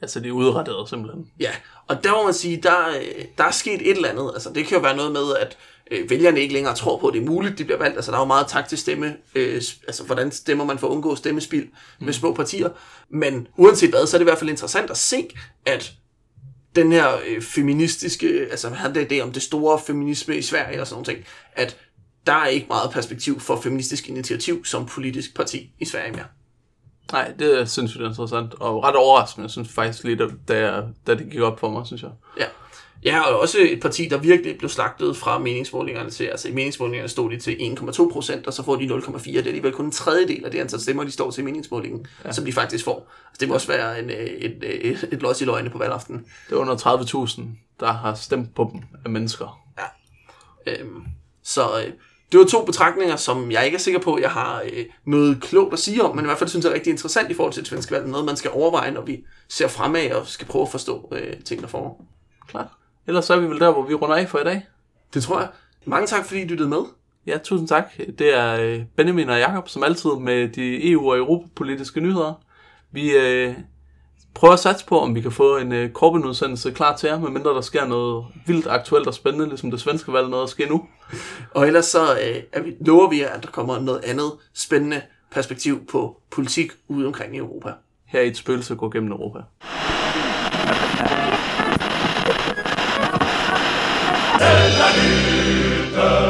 Altså, de er udrettede simpelthen. Ja, og der må man sige, der, øh, der er sket et eller andet. Altså, det kan jo være noget med, at øh, vælgerne ikke længere tror på, at det er muligt, de bliver valgt. Altså, der er jo meget taktisk stemme. Øh, altså, hvordan stemmer man for at undgå stemmespil med små partier. Men uanset hvad, så er det i hvert fald interessant at se, at den her øh, feministiske, altså han det idé om det store feminisme i Sverige og sådan nogle ting, at der er ikke meget perspektiv for feministisk initiativ som politisk parti i Sverige mere. Nej, det er sindssygt interessant, og ret overraskende, jeg synes faktisk lige, da, da, jeg- da det gik op for mig, synes jeg. Ja. Ja, og også et parti, der virkelig blev slagtet fra meningsmålingerne til, altså i meningsmålingerne stod de til 1,2 procent, og så får de 0,4. Det er alligevel kun en tredjedel af det antal stemmer, de står til i meningsmålingen, ja. som de faktisk får. Altså, det må også være en, øh, et, et, et los i løgne på valgaften. Det er under 30.000, der har stemt på dem af mennesker. Øhm, så øh, det var to betragtninger, som jeg ikke er sikker på, at jeg har øh, noget klogt at sige om, men i hvert fald synes jeg er rigtig interessant i forhold til det svenske valg. Noget, man skal overveje, når vi ser fremad og skal prøve at forstå øh, ting, der foregår. Klart. Ellers så er vi vel der, hvor vi runder af for i dag. Det tror jeg. Mange tak, fordi I lyttede med. Ja, tusind tak. Det er øh, Benjamin og Jakob som altid med de EU- og europapolitiske nyheder. Vi øh, prøver at satse på, om vi kan få en øh, Corbyn-udsendelse klar til jer, medmindre der sker noget vildt aktuelt og spændende, ligesom det svenske valg noget at ske nu. Og ellers så øh, er vi, lover vi, jer, at der kommer noget andet spændende perspektiv på politik ude omkring i Europa. Her i et spøgelse går gennem Europa. Lytte.